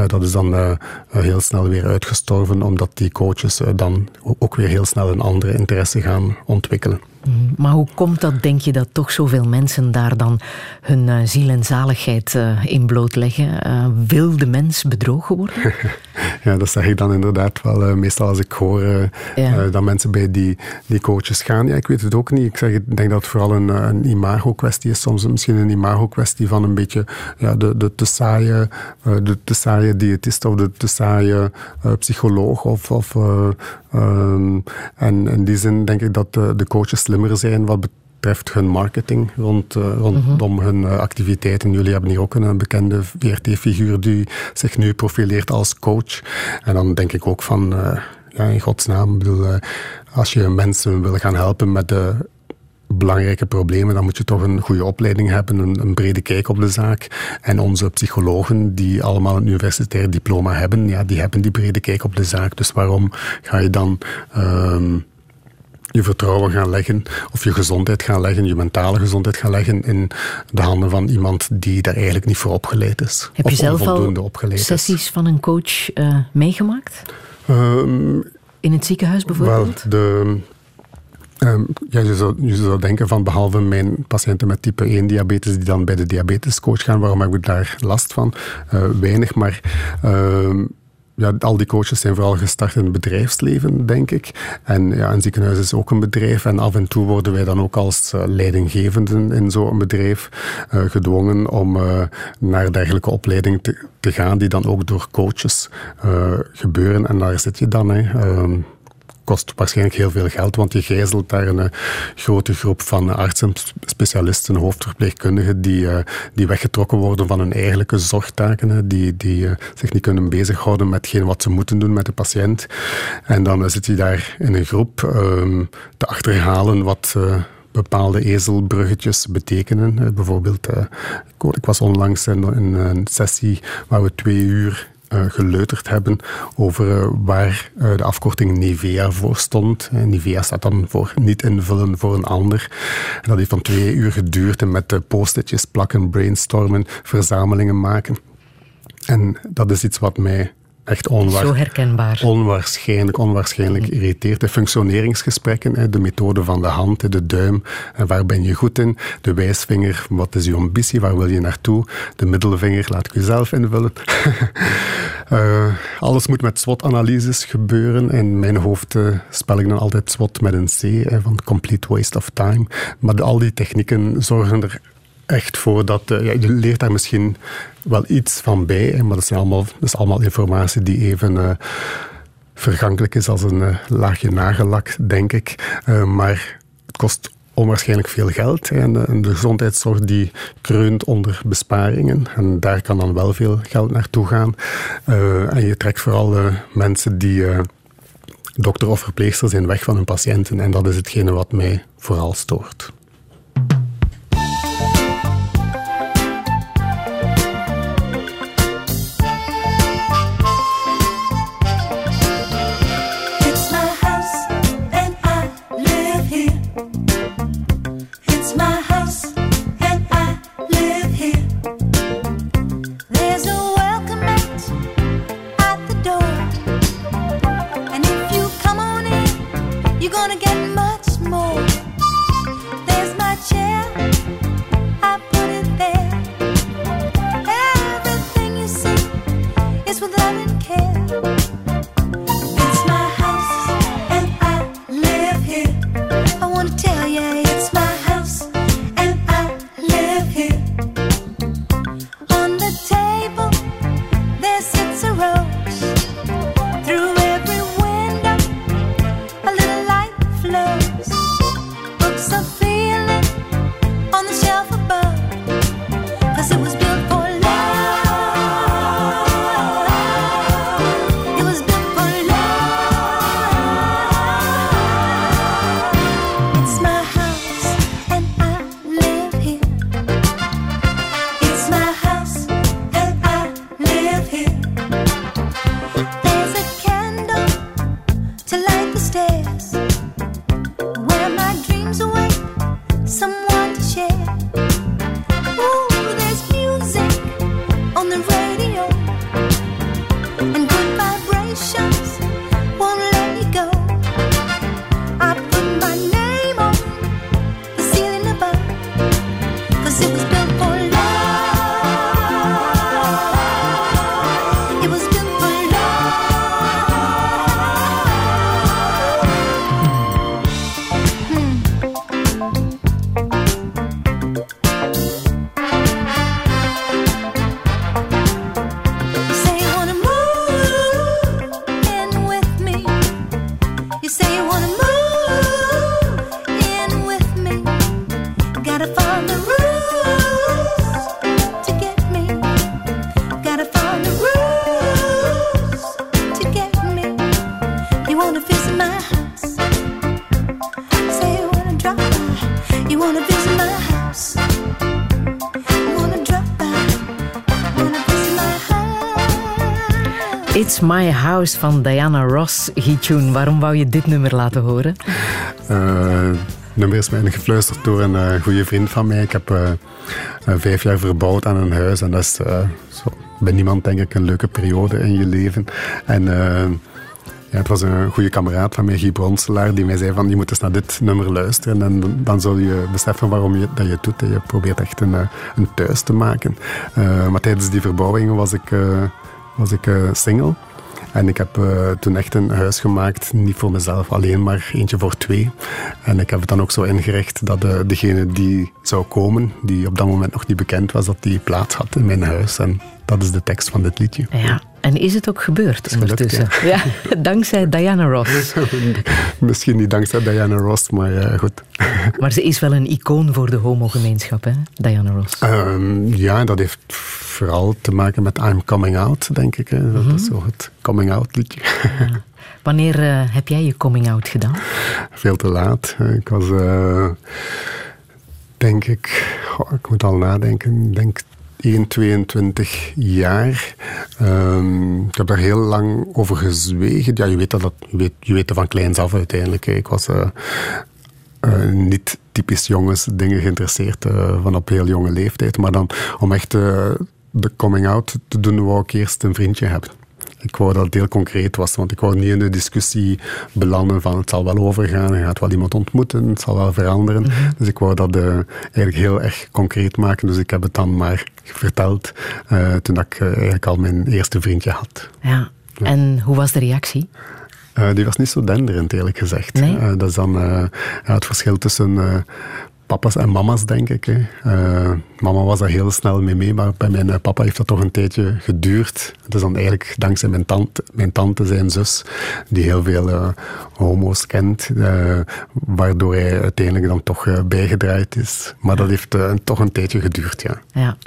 dat is dan heel snel weer uitgestorven, omdat die coaches dan ook weer heel snel een andere interesse gaan ontwikkelen. Maar hoe komt dat, denk je, dat toch zoveel mensen daar dan hun uh, ziel en zaligheid uh, in blootleggen? Uh, wil de mens bedrogen worden? ja, dat zeg ik dan inderdaad wel. meestal als ik hoor ja. dat mensen bij die, die coaches gaan. Ja, ik weet het ook niet. Ik, zeg, ik denk dat het vooral een, een imago-kwestie is. Soms misschien een imago-kwestie van een beetje ja, de, de te saaie, de te saaie diëtist of de te saaie psycholoog. Of, of, um, en in die zin denk ik dat de, de coaches slimmer zijn wat betreft hun marketing rond, uh, rondom -hmm. hun uh, activiteiten. Jullie hebben hier ook een bekende VRT-figuur die zich nu profileert als coach. En dan denk ik ook van, uh, ja, in godsnaam, bedoel, als je mensen wil gaan helpen met de belangrijke problemen, dan moet je toch een goede opleiding hebben, een, een, brede kijk op de zaak. En onze psychologen, die allemaal een universitair diploma hebben, ja, die hebben die brede kijk op de zaak. Dus waarom ga je dan... Uh, je vertrouwen gaan leggen of je gezondheid gaan leggen, je mentale gezondheid gaan leggen in de handen van iemand die daar eigenlijk niet voor opgeleid is. Heb je zelf al sessies van een coach uh, meegemaakt? Um, in het ziekenhuis bijvoorbeeld? Wel, de, um, ja, je, zou, je zou denken van behalve mijn patiënten met type 1 diabetes die dan bij de diabetescoach gaan, waarom heb ik daar last van? Uh, weinig, maar... Uh, ja, al die coaches zijn vooral gestart in het bedrijfsleven, denk ik. En ja, een ziekenhuis is ook een bedrijf. En af en toe worden wij dan ook als uh, leidinggevenden in zo'n bedrijf uh, gedwongen om naar dergelijke opleiding te, te, gaan, die dan ook door coaches gebeuren. En daar zit je dan. Hè. Ehm, kost waarschijnlijk heel veel geld, want je gijzelt daar een grote groep van artsen, specialisten, hoofdverpleegkundigen die, uh, die weggetrokken worden van hun eigenlijke zorgtaken, die, die uh, zich niet kunnen bezighouden met wat ze moeten doen met de patiënt. En dan zit je daar in een groep um, te achterhalen wat... Bepaalde ezelbruggetjes betekenen. bijvoorbeeld, ik was onlangs in, een sessie waar we twee uur geleuterd hebben over uh, waar uh, de afkorting Nivea voor stond. Nivea staat dan voor niet invullen voor een ander. Dat heeft van twee uur geduurd en met post-itjes plakken, brainstormen, verzamelingen maken. En dat is iets wat mij echt onwaar, Zo herkenbaar. onwaarschijnlijk, onwaarschijnlijk irriteert. De functioneringsgesprekken, de methode van de hand, de duim, waar ben je goed in? De wijsvinger, wat is je ambitie, waar wil je naartoe? De middelvinger, laat ik u zelf invullen. uh, alles moet met SWOT-analyses gebeuren. In mijn hoofd uh, spel ik dan altijd SWOT met een C, van complete waste of time. Maar de, al die technieken zorgen er echt voor dat... Ja, je leert daar misschien wel iets van bij, maar dat, allemaal, is allemaal informatie die even uh, vergankelijk is als een uh, laagje nagellak, denk ik. maar het kost onwaarschijnlijk veel geld. En de, gezondheidszorg die kreunt onder besparingen. En daar kan dan wel veel geld naartoe gaan. en je trekt vooral mensen die dokter of verpleegster zijn weg van hun patiënten. En dat is hetgene wat mij vooral stoort. My House van Diana Ross, Gichun. Waarom wou je dit nummer laten horen? Uh, nummer is mij gefluisterd door een uh, goede vriend van mij. Ik heb uh, vijf jaar verbouwd aan een huis en dat is zo, bij niemand denk ik een leuke periode in je leven. En ja, het was een goede kameraad van mij, Guy Bronselaar, die mij zei van je moet eens naar dit nummer luisteren en dan zul je beseffen waarom je dat je het doet. Je probeert echt een, een thuis te maken. maar tijdens die verbouwing was ik was ik single. En ik heb uh, toen echt een huis gemaakt, niet voor mezelf alleen, maar eentje voor twee. En ik heb het dan ook zo ingericht dat uh, degene die zou komen, die op dat moment nog niet bekend was, dat die plaats had in mijn huis. En dat is de tekst van dit liedje. Ja, en is het ook gebeurd ondertussen? ja. dankzij Diana Ross. Misschien niet dankzij Diana Ross, maar uh, goed. maar ze is wel een icoon voor de homogemeenschap, hè, Diana Ross? Um, ja, dat heeft vooral te maken met I'm Coming Out, denk ik. Hè. Dat mm -hmm. is zo het coming out liedje. Ja. Wanneer uh, heb jij je coming out gedaan? Veel te laat. Ik was, uh, denk ik, oh, ik moet al nadenken, denk 1, 22 jaar. Um, ik heb daar heel lang over gezwegen. Ja, je weet, dat, dat, je weet, je weet van kleins af uiteindelijk. Ik was uh, uh, niet typisch jongens dingen geïnteresseerd uh, van op heel jonge leeftijd. Maar dan om echt de coming out te doen, wou ik eerst een vriendje hebben. Ik wou dat het heel concreet was, want ik wou niet in de discussie belanden van het zal wel overgaan, je gaat wel iemand ontmoeten, het zal wel veranderen. Mhm. Dus ik wou dat uh, eigenlijk heel erg concreet maken. Dus ik heb het dan maar verteld uh, toen ik uh, eigenlijk al mijn eerste vriendje had. Ja. ja. En hoe was de reactie? Uh, die was niet zo denderend, eerlijk gezegd. Nee? Uh, dat is dan uh, het verschil tussen papa's en mama's, denk ik. Uh, mama was daar heel snel mee mee, maar bij mijn papa heeft dat toch een tijdje geduurd. Het is dan eigenlijk dankzij mijn tante, mijn tante zijn zus, die heel veel uh, homo's kent, uh, waardoor hij uiteindelijk dan toch bijgedraaid is. Maar dat heeft toch een tijdje geduurd, ja. ja.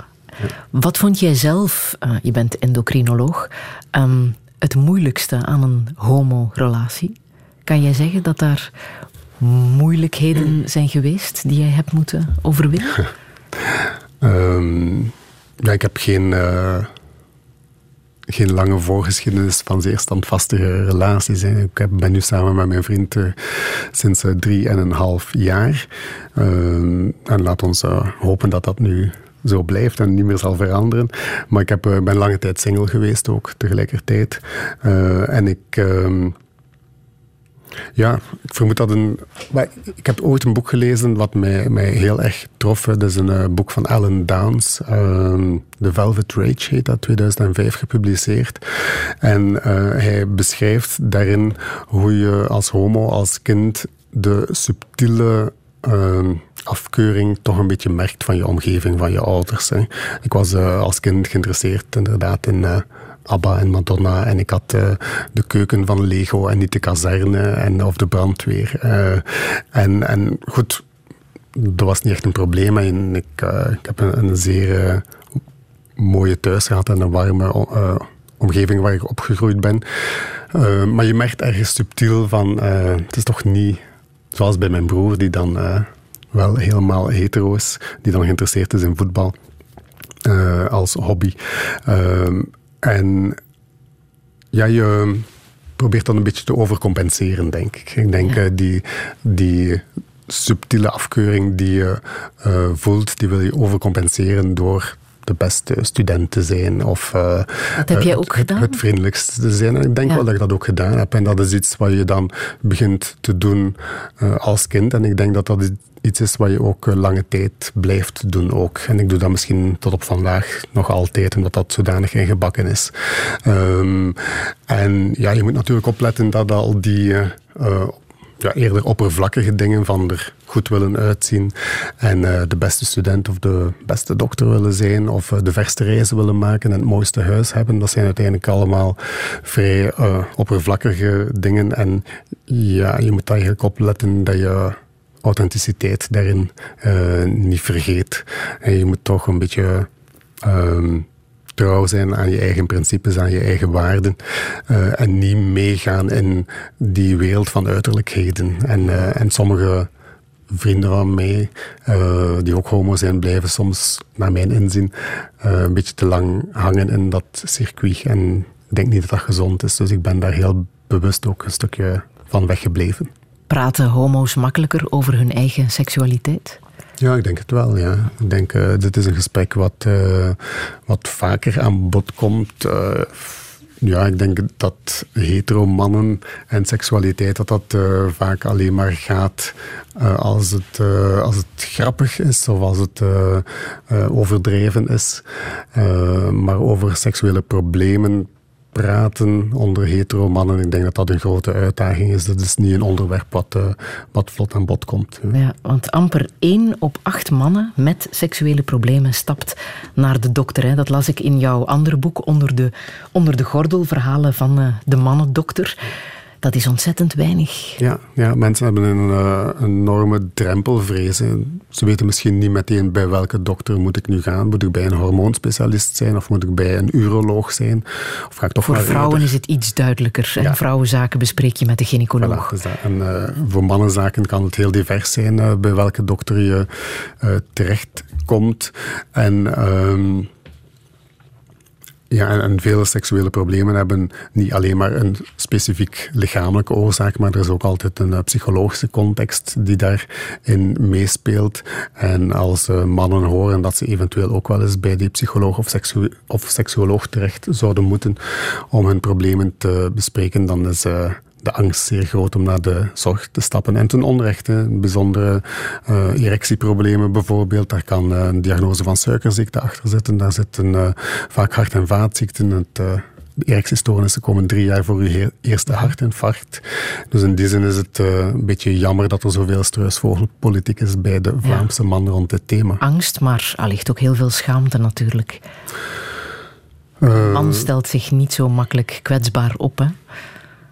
Wat vond jij zelf, je bent endocrinoloog, um, het moeilijkste aan een homo-relatie? Kan jij zeggen dat daar moeilijkheden zijn geweest die jij hebt moeten overwinnen? um, ja, ik heb geen, uh, geen lange voorgeschiedenis van zeer standvastige relaties. Hè. Ik ben nu samen met mijn vriend uh, sinds uh, drie en een half jaar. Ehm, en laat ons hopen dat dat nu zo blijft en niet meer zal veranderen. Maar ik heb, ben lange tijd single geweest ook tegelijkertijd. en ik ehm, ja, ik vermoed dat een. Ik heb ooit een boek gelezen wat mij, mij heel erg trof. Dat is een uh, boek van Alan Downs. Uh, The Velvet Rage heet dat, 2005 gepubliceerd. En uh, hij beschrijft daarin hoe je als homo, als kind, de subtiele ehm, afkeuring toch een beetje merkt van je omgeving, van je ouders. Ik was uh, als kind geïnteresseerd inderdaad in ABBA en Madonna en ik had uh, de keuken van Lego en niet de kazerne en, of de brandweer. en, en goed, dat was niet echt een probleem. En ik, ik heb een, zeer mooie thuis gehad en een warme omgeving waar ik opgegroeid ben. maar je merkt ergens subtiel van, het is toch niet zoals bij mijn broer die dan wel helemaal hetero is, die dan geïnteresseerd is in voetbal als hobby. En ja, je probeert dan een beetje te overcompenseren, denk ik. Ik denk ja. uh, die, die subtiele afkeuring die je uh, voelt, die wil je overcompenseren door de beste student te zijn. Of, uh, dat heb jij ook het, gedaan? Het vriendelijkste te zijn. En ik denk ja. wel dat ik dat ook gedaan heb. En dat is iets wat je dan begint te doen uh, als kind. En ik denk dat dat iets is wat je ook lange tijd blijft doen ook. En ik doe dat misschien tot op vandaag nog altijd, omdat dat zodanig ingebakken is. Um, en ja, je moet natuurlijk opletten dat al die... Uh, ja, eerder oppervlakkige dingen van er goed willen uitzien en uh, de beste student of de beste dokter willen zijn of uh, de verste reizen willen maken en het mooiste huis hebben. Dat zijn uiteindelijk allemaal vrij uh, oppervlakkige dingen en ja, je moet eigenlijk opletten dat je authenticiteit daarin niet vergeet. En je moet toch een beetje um, trouw zijn aan je eigen principes, aan je eigen waarden. Uh, en niet meegaan in die wereld van uiterlijkheden. En, uh, en sommige vrienden van mij, uh, die ook homo zijn, blijven soms, naar mijn inzien, een beetje te lang hangen in dat circuit. En ik denk niet dat dat gezond is. Dus ik ben daar heel bewust ook een stukje van weggebleven. Praten homo's makkelijker over hun eigen seksualiteit? Ja, ik denk het wel. Ja. Ik denk, uh, dit is een gesprek wat, uh, wat vaker aan bod komt. Uh, ja, ik denk dat hetero mannen en seksualiteit, dat dat vaak alleen maar gaat als, het, als het grappig is of als het overdreven is. maar over seksuele problemen praten onder hetero mannen. Ik denk dat dat een grote uitdaging is. Dat is niet een onderwerp wat, uh, wat vlot aan bod komt. Ja, want amper één op acht mannen met seksuele problemen stapt naar de dokter. Hè. Dat las ik in jouw andere boek, Onder de, onder de gordel, verhalen van uh, de mannendokter. Dat is ontzettend weinig. Ja, ja mensen hebben een, uh, enorme drempelvrees. Ze weten misschien niet meteen bij welke dokter moet ik nu gaan. Moet ik bij een hormoonspecialist zijn of moet ik bij een uroloog zijn? Of ga ik toch voor vrouwen is het iets duidelijker. Ja. Vrouwenzaken bespreek je met de gynaecoloog. Voilà, en uh, voor mannenzaken kan het heel divers zijn uh, bij welke dokter je terechtkomt. En... Ehm, ja, en, vele seksuele problemen hebben niet alleen maar een specifiek lichamelijke oorzaak, maar er is ook altijd een uh, psychologische context die daarin meespeelt. En als uh, mannen horen dat ze eventueel ook wel eens bij die psycholoog of, seksu of seksuoloog terecht zouden moeten om hun problemen te bespreken, dan is uh, de angst zeer groot om naar de zorg te stappen. En ten onrechte, bijzondere uh, erectieproblemen bijvoorbeeld, daar kan uh, een diagnose van suikerziekte achter zitten. Daar zitten uh, vaak hart- en vaatziekten. Het, de erectiestoornissen komen drie jaar voor uw eerste hartinfarct. Dus in die zin is het een beetje jammer dat er zoveel struisvogelpolitiek is bij de Vlaamse ja. man rond dit thema. Angst, maar allicht ook heel veel schaamte natuurlijk. Een man stelt zich niet zo makkelijk kwetsbaar op, hè?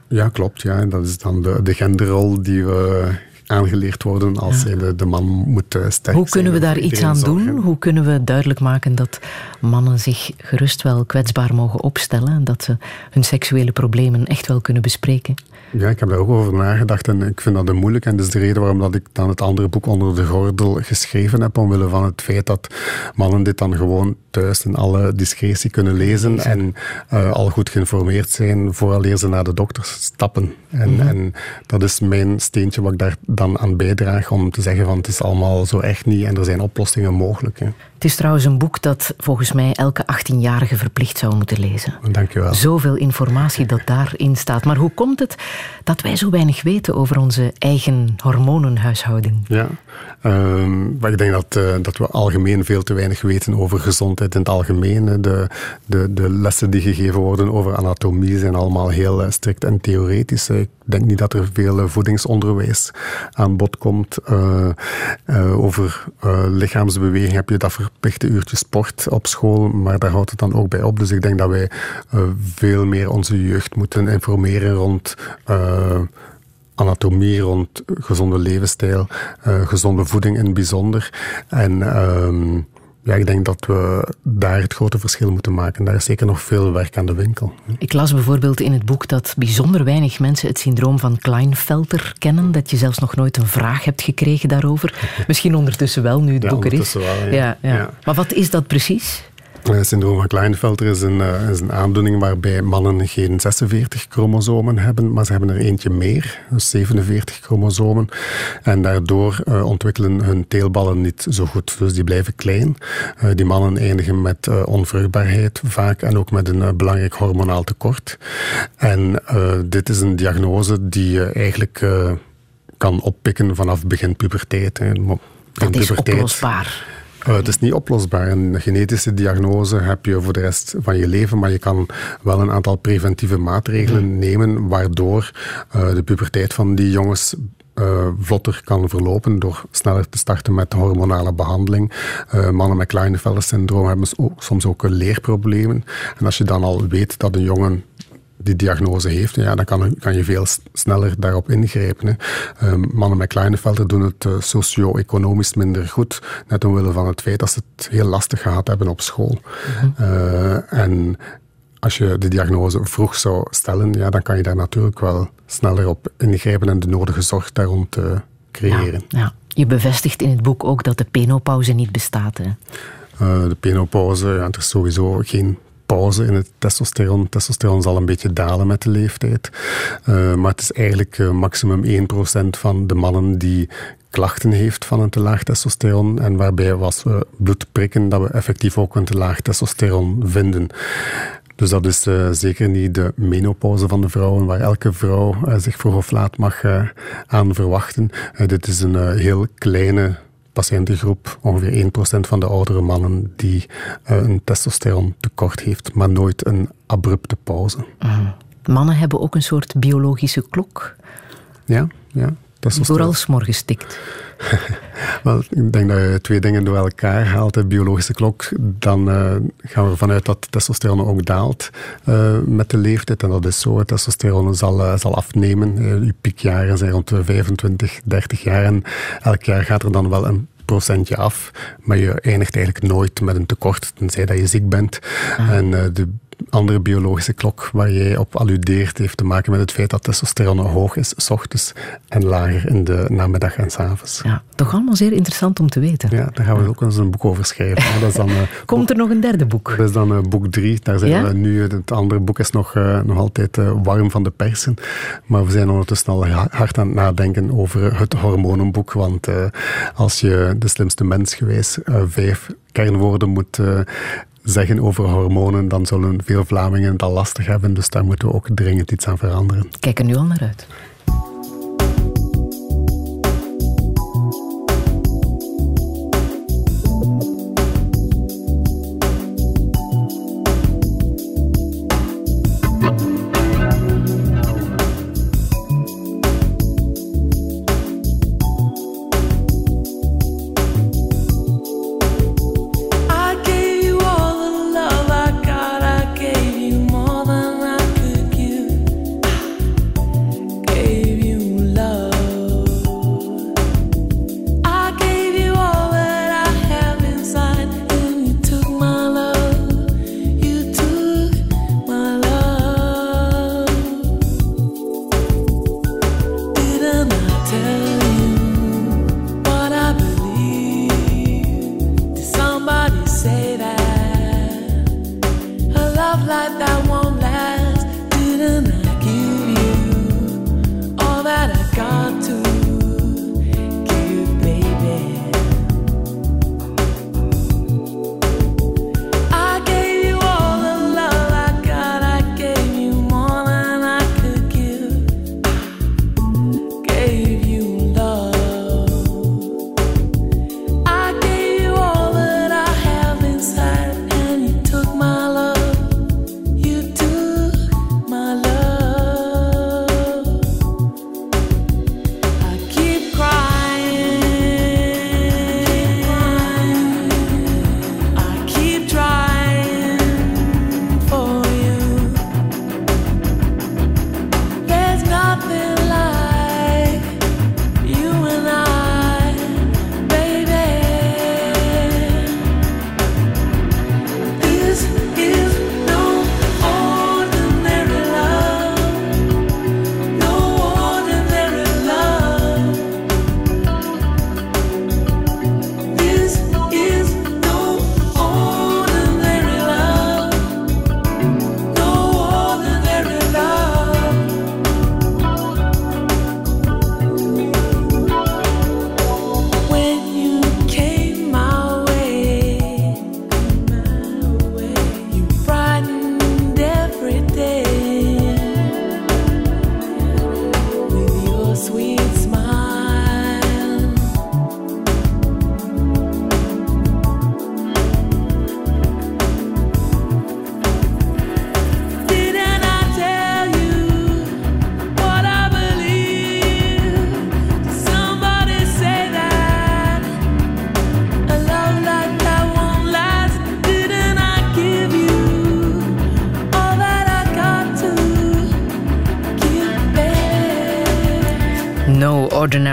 Ja, klopt. Ja. Dat is dan de, de genderrol die we aangeleerd worden als de, de, man moet uh, sterk Hoe kunnen we daar iets aan doen? Hoe kunnen we duidelijk maken dat mannen zich gerust wel kwetsbaar mogen opstellen en dat ze hun seksuele problemen echt wel kunnen bespreken? Ja, ik heb daar ook over nagedacht en ik vind dat een moeilijk. En dat is de reden waarom dat ik dan het andere boek onder de gordel geschreven heb, omwille van het feit dat mannen dit dan gewoon thuis in alle discretie kunnen lezen en uh, al goed geïnformeerd zijn vooraleer ze naar de dokter stappen. En, mm -hmm. en dat is mijn steentje wat ik daar dan aan bijdraag om te zeggen van het is allemaal zo echt niet en er zijn oplossingen mogelijk. Hè. Het is trouwens een boek dat volgens mij elke 18-jarige verplicht zou moeten lezen. Dank je wel. Zoveel informatie dat daarin staat. Maar hoe komt het dat wij zo weinig weten over onze eigen hormonenhuishouding? Ja, um, maar ik denk dat, uh, dat we algemeen veel te weinig weten over gezondheid in het algemeen. De, de, de lessen die gegeven worden over anatomie zijn allemaal heel uh, strikt en theoretisch. Ik denk niet dat er veel uh, voedingsonderwijs aan bod komt. over lichaamsbeweging heb je dat verplichte uurtje sport op school, maar daar houdt het dan ook bij op. Dus ik denk dat wij uh, veel meer onze jeugd moeten informeren rond uh, anatomie, rond gezonde levensstijl, uh, gezonde voeding in het bijzonder. En uh, ja, ik denk dat we daar het grote verschil moeten maken. Daar is zeker nog veel werk aan de winkel. Ik las bijvoorbeeld in het boek dat bijzonder weinig mensen het syndroom van Klinefelter kennen. Dat je zelfs nog nooit een vraag hebt gekregen daarover. Misschien ondertussen wel, nu het ja, boek er is. Wel, ja. Ja, ja. ja, Maar wat is dat precies? Het syndroom van Klinefelter is een, is een aandoening waarbij mannen geen 46 chromosomen hebben, maar ze hebben er eentje meer, dus 47 chromosomen. En daardoor uh, ontwikkelen hun teelballen niet zo goed, dus die blijven klein. Uh, die mannen eindigen met onvruchtbaarheid vaak en ook met een belangrijk hormonaal tekort. En dit is een diagnose die je eigenlijk kan oppikken vanaf begin puberteit. Hè. Dat is oplosbaar. Uh, het is niet oplosbaar. Een genetische diagnose heb je voor de rest van je leven, maar je kan wel een aantal preventieve maatregelen nemen, waardoor uh, de puberteit van die jongens uh, vlotter kan verlopen door sneller te starten met hormonale behandeling. Uh, mannen met Klinefelter syndroom hebben soms ook leerproblemen. En als je dan al weet dat een jongen die diagnose heeft, ja, dan kan, kan je veel sneller daarop ingrijpen. Hè. Uh, mannen met Klinefelter doen het uh, socio-economisch minder goed, net omwille van het feit dat ze het heel lastig gehad hebben op school. Mm -hmm. uh, en als je de diagnose vroeg zou stellen, ja, dan kan je daar natuurlijk wel sneller op ingrijpen en de nodige zorg daar rond te creëren. Ja, ja. Je bevestigt in het boek ook dat de penopauze niet bestaat. Hè? de penopauze, ja, er is sowieso geen pauze in het testosteron. Testosteron zal een beetje dalen met de leeftijd. Uh, maar het is eigenlijk uh, maximum 1% van de mannen die klachten heeft van een te laag testosteron. En waarbij als we bloed prikken, dat we effectief ook een te laag testosteron vinden. Dus dat is zeker niet de menopauze van de vrouwen, waar elke vrouw zich vroeg of laat mag aan verwachten. dit is een heel kleine patiëntengroep, ongeveer 1% van de oudere mannen, die een testosteron tekort heeft, maar nooit een abrupte pauze. Mhm. Mannen hebben ook een soort biologische klok. Ja, ja. Vooral s'morgens tikt. Wel, ik denk dat je twee dingen door elkaar haalt. De biologische klok, dan uh, gaan we ervan uit dat testosteron ook daalt uh, met de leeftijd. En dat is zo. Testosteron zal, uh, zal afnemen. uw piekjaren zijn rond de 25, 30 jaar. En elk jaar gaat er dan wel een procentje af. Maar je eindigt eigenlijk nooit met een tekort, tenzij dat je ziek bent. Ah. En de andere biologische klok waar jij op alludeert heeft te maken met het feit dat testosteron hoog is, s ochtends en lager in de namiddag en s avonds. Ja, toch allemaal zeer interessant om te weten. Ja, daar gaan we ook eens een boek over schrijven. Dat is dan, uh, Komt er nog een derde boek? Dat is dan uh, boek drie. Daar zijn we nu. Het andere boek is nog, uh, nog altijd warm van de persen. Maar we zijn ondertussen al hard aan het nadenken over het hormonenboek. Want als je de slimste mens geweest vijf kernwoorden moet zeggen over hormonen, dan zullen veel Vlamingen al lastig hebben. Dus daar moeten we ook dringend iets aan veranderen. Kijk er nu al naar uit.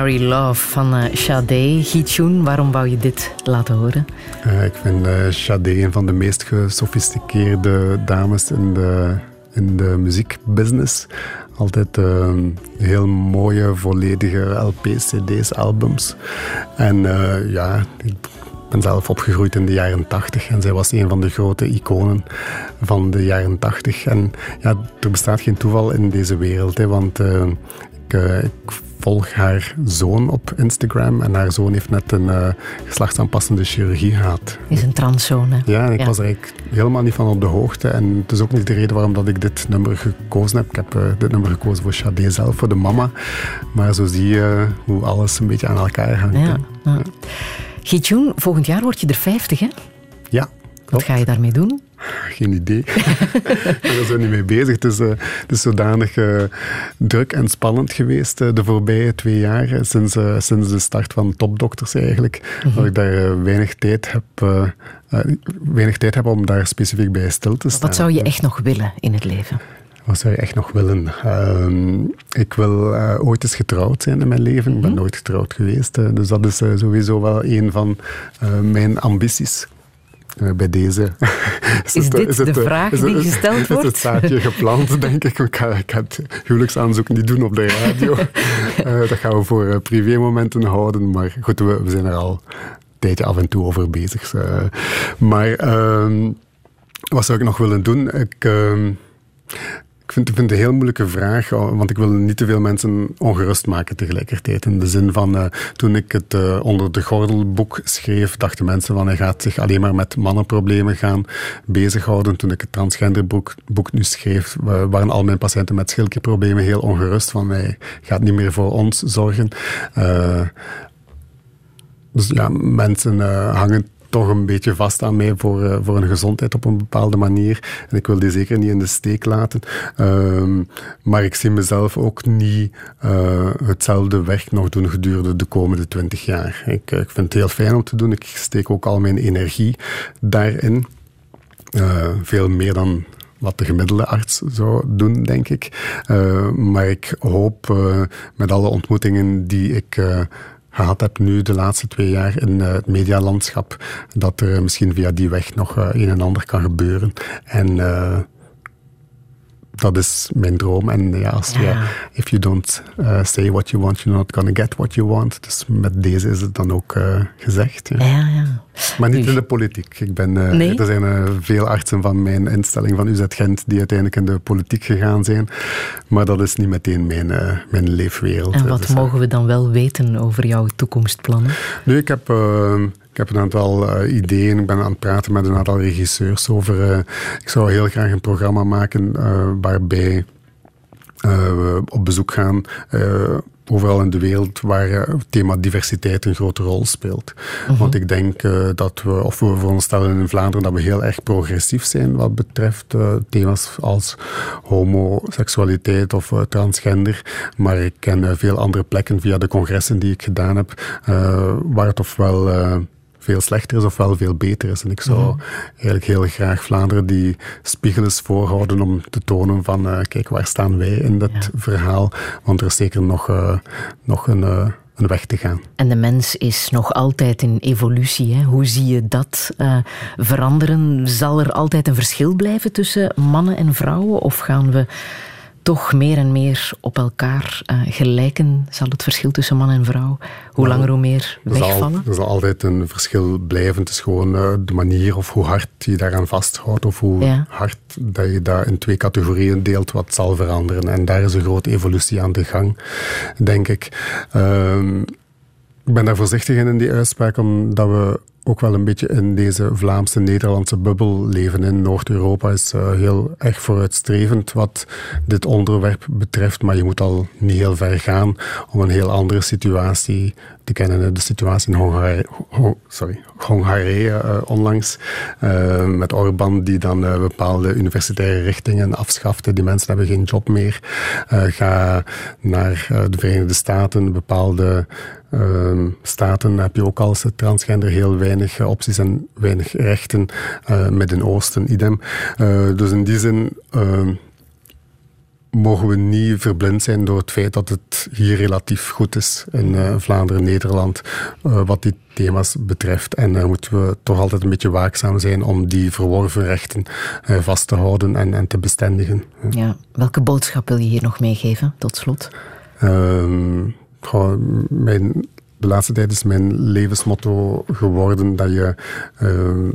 Ordinary Love van uh, Sade. Gietjoen, waarom wou je dit laten horen? Uh, ik vind uh, een van de meest gesofisticeerde dames in de, in de muziekbusiness. Altijd heel mooie, volledige LP's, CD's, albums. En ja, ik ben zelf opgegroeid in de jaren 80 en zij was een van de grote iconen van de jaren 80. En ja, er bestaat geen toeval in deze wereld, hè, want uh, ik, uh, ik volg haar zoon op Instagram. En haar zoon heeft net een uh, geslachtsaanpassende chirurgie gehad. Is een transzoon, Ja, en ik was er eigenlijk helemaal niet van op de hoogte. En het is ook niet de reden waarom dat ik dit nummer gekozen heb. Ik heb uh, dit nummer gekozen voor Shade zelf, voor de mama. Maar zo zie je hoe alles een beetje aan elkaar hangt. Ja, volgend jaar word je er 50, hè? Wat ga je daarmee doen? Geen idee. ben er zo niet mee bezig. Het is, uh, het is zodanig uh, druk en spannend geweest uh, de voorbije twee jaar, sinds, sinds de start van Topdokters eigenlijk, mm -hmm. dat ik daar weinig tijd heb weinig tijd heb om daar specifiek bij stil te staan. Wat zou je echt nog willen in het leven? Wat zou je echt nog willen? Uh, ik wil uh, ooit eens getrouwd zijn in mijn leven. Ik ben -hmm. nooit getrouwd geweest. Uh, dus dat is sowieso wel een van mijn ambities. Uh, bij deze. is, is, dit is het, de vraag is die gesteld wordt? Is het zaadje geplant, denk ik. Ik ga, ik ga het huwelijksaanzoek niet doen op de radio. uh, dat gaan we voor uh, privémomenten houden. Maar goed, we, we, zijn er al een tijdje af en toe over bezig. maar ehm, wat zou ik nog willen doen? Ik ehm, ik vind, vind het een heel moeilijke vraag, want ik wil niet te veel mensen ongerust maken tegelijkertijd. In de zin van, uh, toen ik het uh, onder de gordelboek schreef, dachten mensen van hij gaat zich alleen maar met mannenproblemen gaan bezighouden. Toen ik het transgenderboek boek nu schreef, waren al mijn patiënten met schildklierproblemen heel ongerust van hij gaat niet meer voor ons zorgen. Dus ja, mensen hangen toch een beetje vast aan mij voor, uh, voor een gezondheid op een bepaalde manier. En ik wil die zeker niet in de steek laten. Uh, maar ik zie mezelf ook niet uh, hetzelfde werk nog doen gedurende de komende twintig jaar. Ik, ik vind het heel fijn om te doen. Ik steek ook al mijn energie daarin. Veel meer dan wat de gemiddelde arts zou doen, denk ik. Maar ik hoop met alle ontmoetingen die ik gehad heb nu de laatste twee jaar in uh, het medialandschap, dat er misschien via die weg nog uh, een en ander kan gebeuren. En uh, dat is mijn droom. En ja, als je, if you don't uh, say what you want, you're not gonna get what you want. Dus met deze is het dan ook uh, gezegd. Ja. Ja, ja. Maar niet in de politiek. Ik ben, uh, nee? Er zijn veel artsen van mijn instelling van UZ Gent die uiteindelijk in de politiek gegaan zijn. Maar dat is niet meteen mijn, mijn leefwereld. En wat dus, mogen we dan wel weten over jouw toekomstplannen? Nu, ik heb... Ik heb een aantal uh, ideeën. Ik ben aan het praten met een aantal regisseurs over. Uh, ik zou heel graag een programma maken uh, waarbij we op bezoek gaan overal in de wereld waar het thema diversiteit een grote rol speelt. Uh -huh. Want ik denk uh, dat we, of we veronderstellen in Vlaanderen, dat we heel erg progressief zijn wat betreft thema's als homoseksualiteit of transgender. Maar ik ken veel andere plekken via de congressen die ik gedaan heb, waar het ofwel veel slechter is ofwel veel beter is. En ik zou mm. eigenlijk heel graag Vlaanderen die spiegel eens voorhouden om te tonen van uh, kijk, waar staan wij in dat ja. verhaal? Want er is zeker nog, uh, nog een... Uh, een weg te gaan. En de mens is nog altijd in evolutie. Hè? Hoe zie je dat veranderen? Zal er altijd een verschil blijven tussen mannen en vrouwen? Of gaan we toch meer en meer op elkaar uh, gelijken? Zal het verschil tussen man en vrouw hoe langer hoe meer wegvallen? Er zal, er zal altijd een verschil blijven. Het is gewoon uh, de manier of hoe hard je daaraan vasthoudt of hoe ja. hard dat je dat in twee categorieën deelt wat zal veranderen. En daar is een grote evolutie aan de gang, denk ik. Uh, ik ben daar voorzichtig in in die uitspraak, omdat we ook wel een beetje in deze Vlaamse Nederlandse bubbel leven. In Noord-Europa is uh, heel erg vooruitstrevend wat dit onderwerp betreft, maar je moet al niet heel ver gaan om een heel andere situatie te kennen. De situatie in Hongarije, Hong, sorry, uh, onlangs, uh, met Orbán die dan bepaalde universitaire richtingen afschafte. Die mensen hebben geen job meer. ga naar de Verenigde Staten, bepaalde uh, staten heb je ook als transgender heel weinig opties en weinig rechten. Midden-Oosten, idem. Dus in die zin mogen we niet verblind zijn door het feit dat het hier relatief goed is in uh, Vlaanderen, Nederland, uh, wat die thema's betreft. En daar moeten we toch altijd een beetje waakzaam zijn om die verworven rechten uh, vast te houden en, en te bestendigen. Ja. Welke boodschap wil je hier nog meegeven, tot slot? Ehm, Gewoon mijn de laatste tijd is mijn levensmotto geworden dat je uh,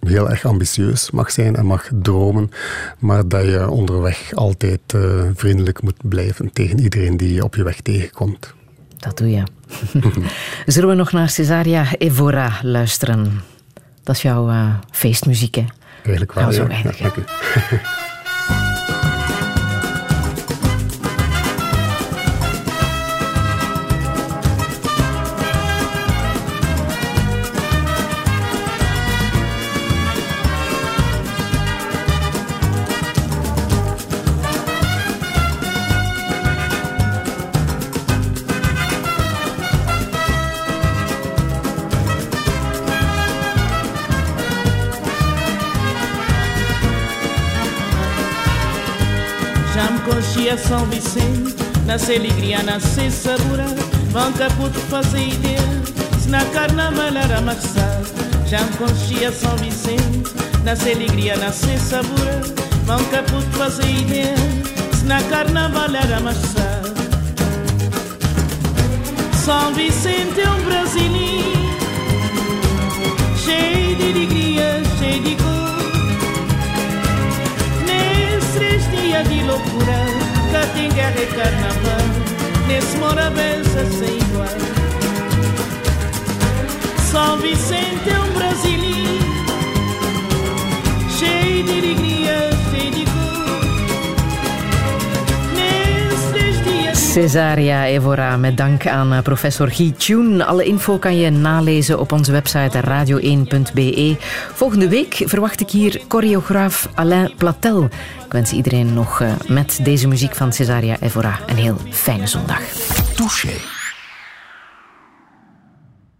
heel erg ambitieus mag zijn en mag dromen, maar dat je onderweg altijd uh, vriendelijk moet blijven tegen iedereen die je op je weg tegenkomt. Dat doe je. Zullen we nog naar Cesaria Evora luisteren? Dat is jouw uh, feestmuziek, hè? Eigenlijk wel, zo ja. São Vicente Nasce alegria, nasce sabor Vão caputo fazer ideia Se na carnaval era marçal. Já conchia São Vicente Nasce alegria, nasce sabor Vão caputo fazer ideia Se na carnaval era marçal. São Vicente é um brasileiro Cheio de alegria, cheio de cor. Nesses dias de loucura nunca tem guerra e carnaval Nesse Morabeza sem igual São Vicente é um brasileiro Cheio de alegria, cheio de Cesaria Evora, met dank aan eh, professor Guy Tune. Alle info kan je nalezen op onze website radio1.be. Volgende week verwacht ik hier choreograaf Alain Platel. Ik wens iedereen nog eh, met deze muziek van Cesaria Evora een heel fijne zondag. Touché.